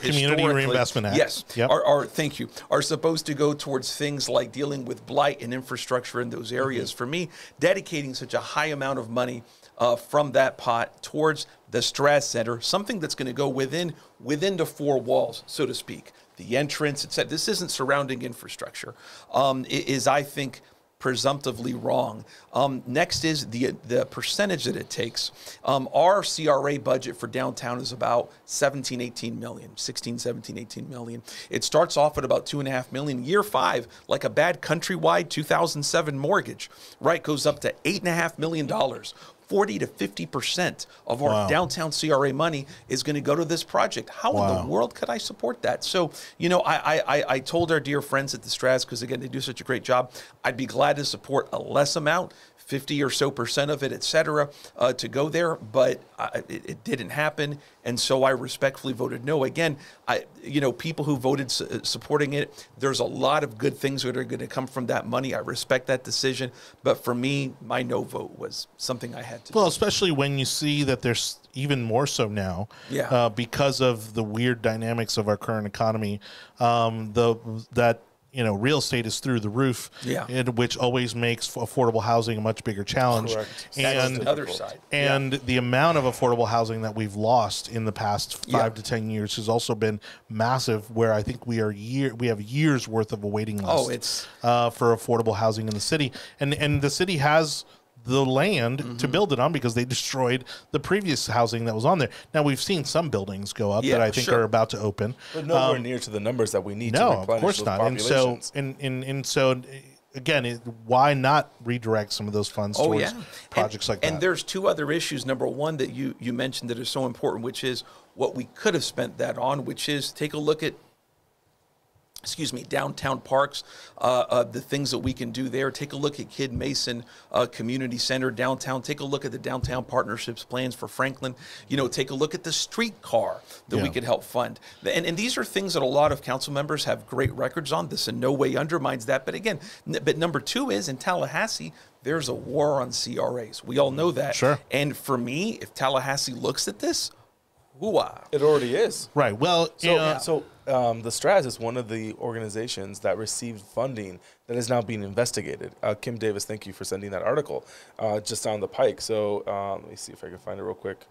Community Reinvestment Act. Yes. Yep. Are, are thank you. Are supposed to go towards things like dealing with blight and infrastructure in those areas. Mm-hmm. For me, dedicating such a high amount of money uh, from that pot towards the Straz Center, something that's going to go within within the four walls, so to speak, the entrance, etc. This isn't surrounding infrastructure. Um, is I think presumptively wrong. Um, next is the the percentage that it takes. Um, our CRA budget for downtown is about 17, 18 million, 16, 17, 18 million. It starts off at about two and a half million. Year five, like a bad countrywide 2007 mortgage, right, goes up to eight and a half million dollars. 40 to 50 percent of our Wow. downtown CRA money is going to go to this project. How in the world could I support that? So, you know, I I, I, I told our dear friends at the Straz because again they do such a great job. I'd be glad to support a less amount, fifty or so percent of it, et cetera, uh, to go there. But I, it, it didn't happen, and so I respectfully voted no. Again, I you know people who voted su- uh, supporting it. There's a lot of good things that are going to come from that money. I respect that decision, but for me, my no vote was something I had to. Well, especially when you see that there's even more so now, Yeah. uh, because of the weird dynamics of our current economy. Um, the that you know real estate is through the roof, Yeah. and which always makes affordable housing a much bigger challenge. Correct. And the other side. and the amount of affordable housing that we've lost in the past five Yeah. to ten years has also been massive. Where I think we are year we have years worth of a waiting list. Oh, it's- uh, for affordable housing in the city, and and the city has the land Mm-hmm. to build it on because they destroyed the previous housing that was on there. Now we've seen some buildings go up that I think sure. are about to open. But nowhere near to the numbers that we need Um, No, replenish of course not. And so and and and so again, it, why not redirect some of those funds Oh towards yeah, projects and, like that? And there's two other issues. Number one that you you mentioned that is so important, which is what we could have spent that on, which is take a look at. Excuse me, downtown parks, uh, uh, the things that we can do there. Take a look at Kid Mason uh, Community Center downtown. Take a look at the downtown partnerships plans for Franklin. You know, take a look at the streetcar that we could help fund. And, and these are things that a lot of council members have great records on. This in no way undermines that. But again, n- but number two is in Tallahassee, there's a war on CRAs. We all know that. Sure. And for me, if Tallahassee looks at this, Hooah. It already is. Right. Well, So, uh, so um, the Straz is one of the organizations that received funding that is now being investigated. Uh, Kim Davis, thank you for sending that article uh, just down the pike. So um, let me see if I can find it real quick.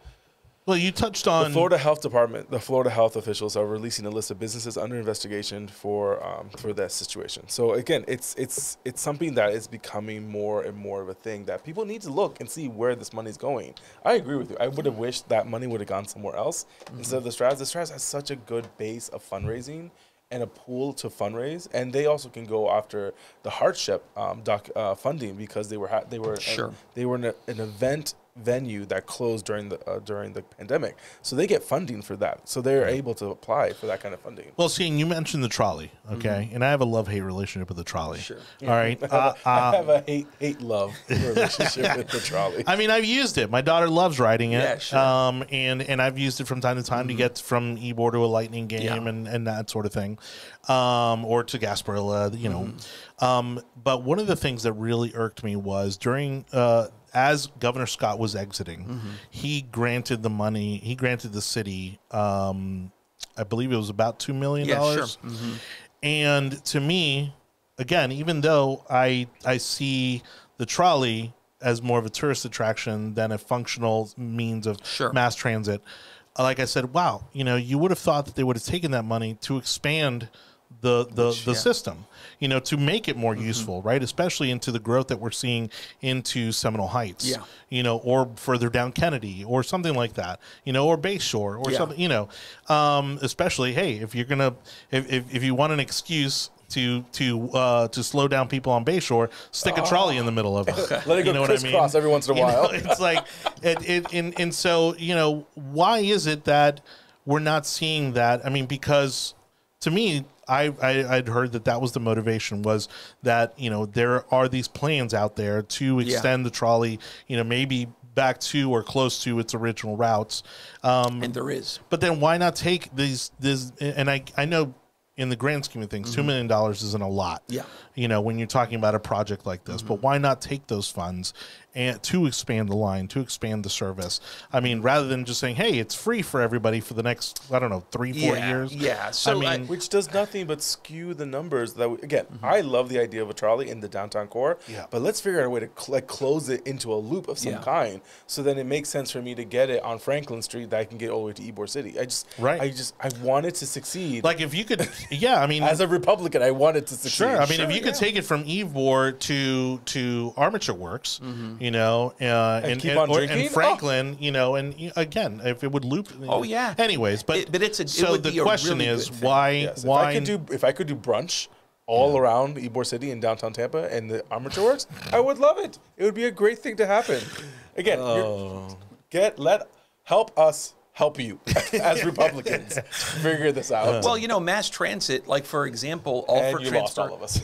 Well, you touched on The Florida Health Department, the Florida health officials are releasing a list of businesses under investigation for um, for that situation. So again, it's it's it's something that is becoming more and more of a thing that people need to look and see where this money is going. I agree with you. I would have wished that money would have gone somewhere else instead of the Straz. The Straz has such a good base of fundraising and a pool to fundraise, and they also can go after the hardship um, doc, uh, funding because they were ha- they were Sure. they were in a, an event venue that closed during the uh, during the pandemic, so they get funding for that. So they're able to apply for that kind of funding. Well, see, and you mentioned the trolley, okay, and I have a love hate relationship with the trolley. Sure. All right. (laughs) Uh, I uh, have a hate hate love (laughs) relationship with the trolley. I mean, I've used it. My daughter loves riding it. Yeah, sure. Um, and and I've used it from time to time to get from Ybor to a Lightning game Yeah. and and that sort of thing, um, or to Gasparilla, you know. Um, but one of the things that really irked me was during. Uh, as Governor Scott was exiting, he granted the money. He granted the city, um, I believe it was about two million Yeah, sure. dollars. And to me, again, even though I I see the trolley as more of a tourist attraction than a functional means of Sure. mass transit, like I said, wow, you know, you would have thought that they would have taken that money to expand the the, the yeah. system, you know, to make it more useful, right? Especially into the growth that we're seeing into Seminole Heights, Yeah. you know, or further down Kennedy, or something like that, you know, or Bayshore, or Yeah. something, you know. Um, especially, hey, if you're gonna, if, if, if you want an excuse to to uh, to slow down people on Bayshore, stick a trolley in the middle of (laughs) it. Let it go you know what I mean? crisscross every once in a You know, while. it's like, (laughs) it, it, and, and so, you know, why is it that we're not seeing that? I mean, because to me, I, I I'd heard that that was the motivation was that you know there are these plans out there to extend the trolley, you know, maybe back to or close to its original routes. Um, And there is. but then why not take these this and I I know in the grand scheme of things, two mm-hmm. million dollars isn't a lot. Yeah. You know, when you're talking about a project like this, but mm-hmm. why not take those funds and to expand the line, to expand the service? I mean, rather than just saying, "Hey, it's free for everybody for the next I don't know three, four yeah, years." Yeah. So I I Which does nothing but skew the numbers. That we, again, mm-hmm. I love the idea of a trolley in the downtown core. Yeah. But let's figure out a way to cl- like close it into a loop of some Yeah. kind, so then it makes sense for me to get it on Franklin Street that I can get all the way to Ybor City. I just, Right. I just, I wanted to succeed. like if you could, yeah, I mean, as a Republican, I wanted to succeed. Sure. I mean, Sure, if you could take it from Ybor to to Armature Works, you know, uh, and, keep and, on or- drinking? and Franklin, you know, and again, if it would loop. Oh, yeah. Anyways, but It- but it's a- it so would the question really is good thing. why if why I could do, if I could do brunch all around Ybor City and downtown Tampa and the Armature Works, I would love it. It would be a great thing to happen. Again, Oh. get let help us help you (laughs) as (laughs) Republicans figure this out. well, you know, mass transit, like for example, all and for you lost transport. all of us.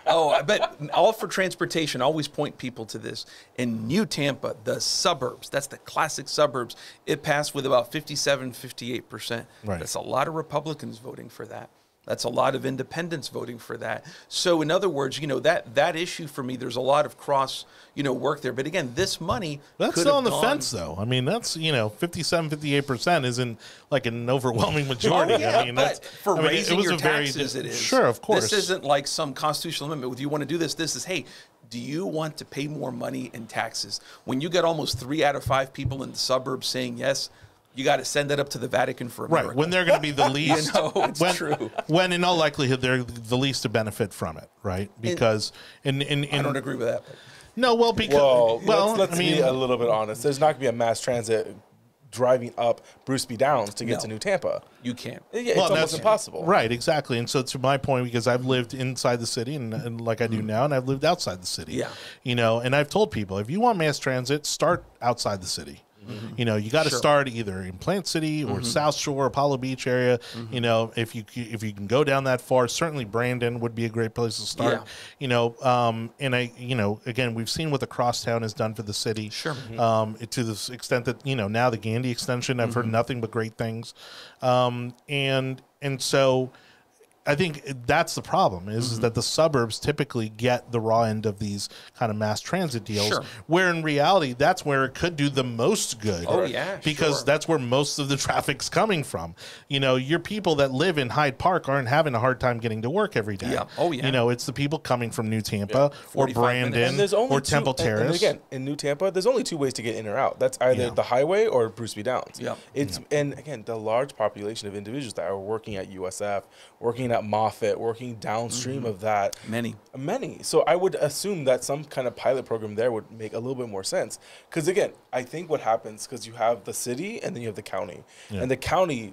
(laughs) oh, but all for transportation. Always point people to this. In New Tampa, the suburbs, that's the classic suburbs, it passed with about 57, 58%. Right. That's a lot of Republicans voting for that. That's a lot of independents voting for that. So in other words, you know, that that issue for me, there's a lot of cross, you know, work there. But again, this money That's still on the gone- fence, though. I mean, that's you know, 57, 58 percent isn't like an overwhelming (laughs) majority. Oh, yeah, I mean, that's for I mean, it- it raising was your a very taxes, di- it is. Sure, of course. This isn't like some constitutional amendment. If you want to do this, this is hey, do you want to pay more money in taxes? When you get almost three out of five people in the suburbs saying yes, you got to send that up to the Vatican for America. Right when they're going to be the (laughs) least, know, it's when, true. when in all likelihood they're the least to benefit from it, right? Because in in, in I don't agree with that. but- no, well, because well, well, let's, let's I mean, be a little bit honest. There's not going to be a mass transit driving up Bruce B. Downs to get No. to New Tampa. You can't. Yeah, it's Well, almost that's- impossible. Right, exactly. And so to my point, because I've lived inside the city and, and like I do mm. now, and I've lived outside the city. Yeah. You know, and I've told people if you want mass transit, start outside the city. You know, you got to Mm-hmm. Sure. Mm-hmm. start either in Plant City or South Shore, Apollo Beach area. You know, if you if you can go down that far, certainly Brandon would be a great place to start. Yeah. You know, um, and I, you know, again, we've seen what the crosstown has done for the city. Sure. Um, to the extent that you know now the Gandy extension, I've Mm-hmm. heard nothing but great things, um, and and so I think that's the problem is, Mm-hmm. is that the suburbs typically get the raw end of these kind of mass transit deals, Sure. where in reality that's where it could do the most good. Oh, yeah, because sure. that's where most of the (laughs) traffic's coming from. You know, your people that live in Hyde Park aren't having a hard time getting to work every day. Yeah. Oh, yeah. You know, it's the people coming from New Tampa or Brandon And or two- Temple Terrace. And, again, in New Tampa, there's only two ways to get in or out. That's either Yeah. the highway or Bruce B. Downs. Yeah. It's and again the large population of individuals that are working at USF, working at Moffitt, working downstream Mm-hmm. of that. Many. Many. So I would assume that some kind of pilot program there would make a little bit more sense. Because again, I think what happens because you have the city and then you have the county, and the county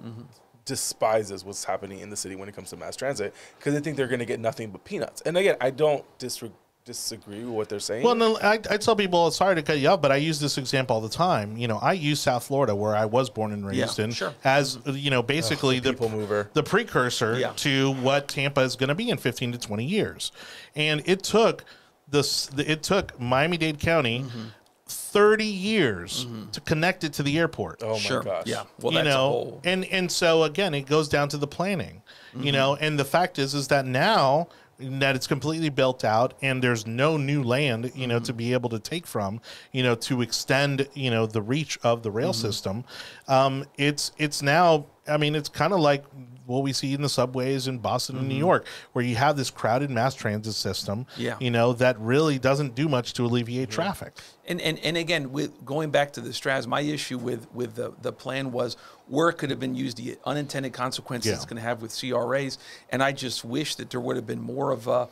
despises what's happening in the city when it comes to mass transit because they think they're going to get nothing but peanuts. And again, I don't disre- disagree with what they're saying. Well, no, I, I tell people, sorry to cut you off, but I use this example all the time. You know, I use South Florida, where I was born and raised Yeah, in, sure. as you know, basically the people mover. the precursor Yeah. to what Tampa is going to be in 15 to 20 years. And it took this, it took Miami Dade County Mm-hmm. 30 years to connect it to the airport oh my sure. gosh. Yeah. Well, you that's know, whole. and and so again, it goes down to the planning, Mm-hmm. you know, and the fact is, is that now that it's completely built out and there's no new land, you know, Mm-hmm. to be able to take from, you know, to extend, you know, the reach of the rail Mm-hmm. system. Um, it's it's now, I mean, it's kind of like what we see in the subways in Boston and New York, where you have this crowded mass transit system, Mm-hmm. Yeah. you know, that really doesn't do much to alleviate traffic. And, and, and again, with going back to the Straz, my issue with, with the, the plan was where it could have been used, the unintended consequences Yeah. it's going to have with CRAs. And I just wish that there would have been more of a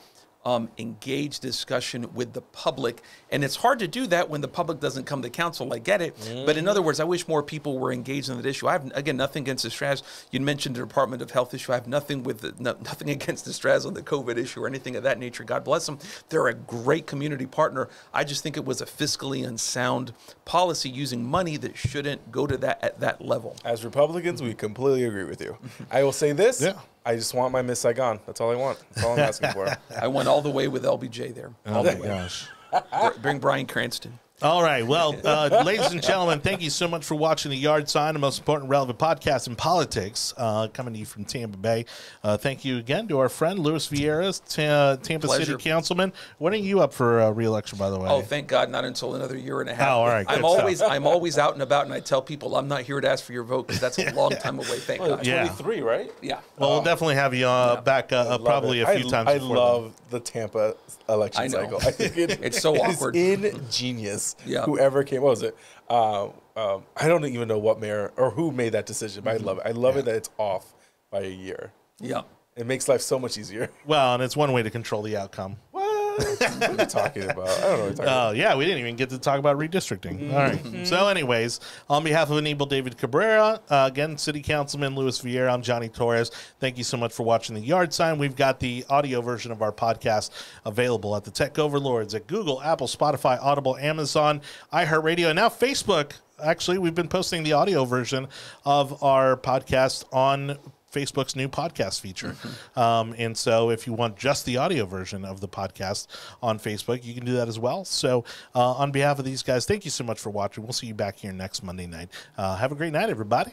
um, engaged discussion with the public. And it's hard to do that when the public doesn't come to council. I get it. But in other words, I wish more people were engaged in that issue. I have, again, nothing against the Straz. You mentioned the Department of Health issue. I have nothing with the, no, (laughs) nothing against the Straz on the COVID issue or anything of that nature. God bless them. They're a great community partner. I just think it was a fiscally unsound policy using money that shouldn't go to that at that level. As Republicans, we completely agree with you. I will say this. Yeah. I just want my Miss Saigon. That's all I want. That's all I'm asking for. (laughs) I went all the way with LBJ there. Oh all Oh the my way. gosh. Br- Bring Bryan Cranston. All right. Well, uh, ladies and gentlemen, thank you so much for watching the Yard Sign, the most important relevant podcast in politics, uh, coming to you from Tampa Bay. Uh, thank you again to our friend Luis Viera, Ta- Tampa Pleasure. City Councilman. When are you up for uh, re-election, by the way? Oh, thank God, not until another year and a half. Oh, all right, I'm always I'm always out and about, and I tell people I'm not here to ask for your vote because that's a long (laughs) time away. Thank God. Yeah. 23, right? Yeah. well, we'll definitely have you uh, back uh, uh, probably it. a few I, times. I before love the Tampa election I cycle. I think it, (laughs) It's so it awkward. is ingenious. Yeah. Whoever came, what was it? Uh, um, I don't even know what mayor or who made that decision, but I love it. I love it that it's off by a year. Yeah. It makes life so much easier. Well, and it's one way to control the outcome. What? What are you talking about? I don't know what you're talking about. Oh, yeah, we didn't even get to talk about redistricting. All right. So, anyways, on behalf of Anibal David Cabrera, uh, again, City Councilman Luis Viera, I'm Jonny Torres. Thank you so much for watching the Yard Sign. We've got the audio version of our podcast available at the Tech Overlords at Google, Apple, Spotify, Audible, Amazon, iHeartRadio, and now Facebook. Actually, we've been posting the audio version of our podcast on Facebook's new podcast feature. Um, and so if you want just the audio version of the podcast on Facebook, you can do that as well. So uh, on behalf of these guys, thank you so much for watching. We'll see you back here next Monday night. Uh, have a great night, everybody.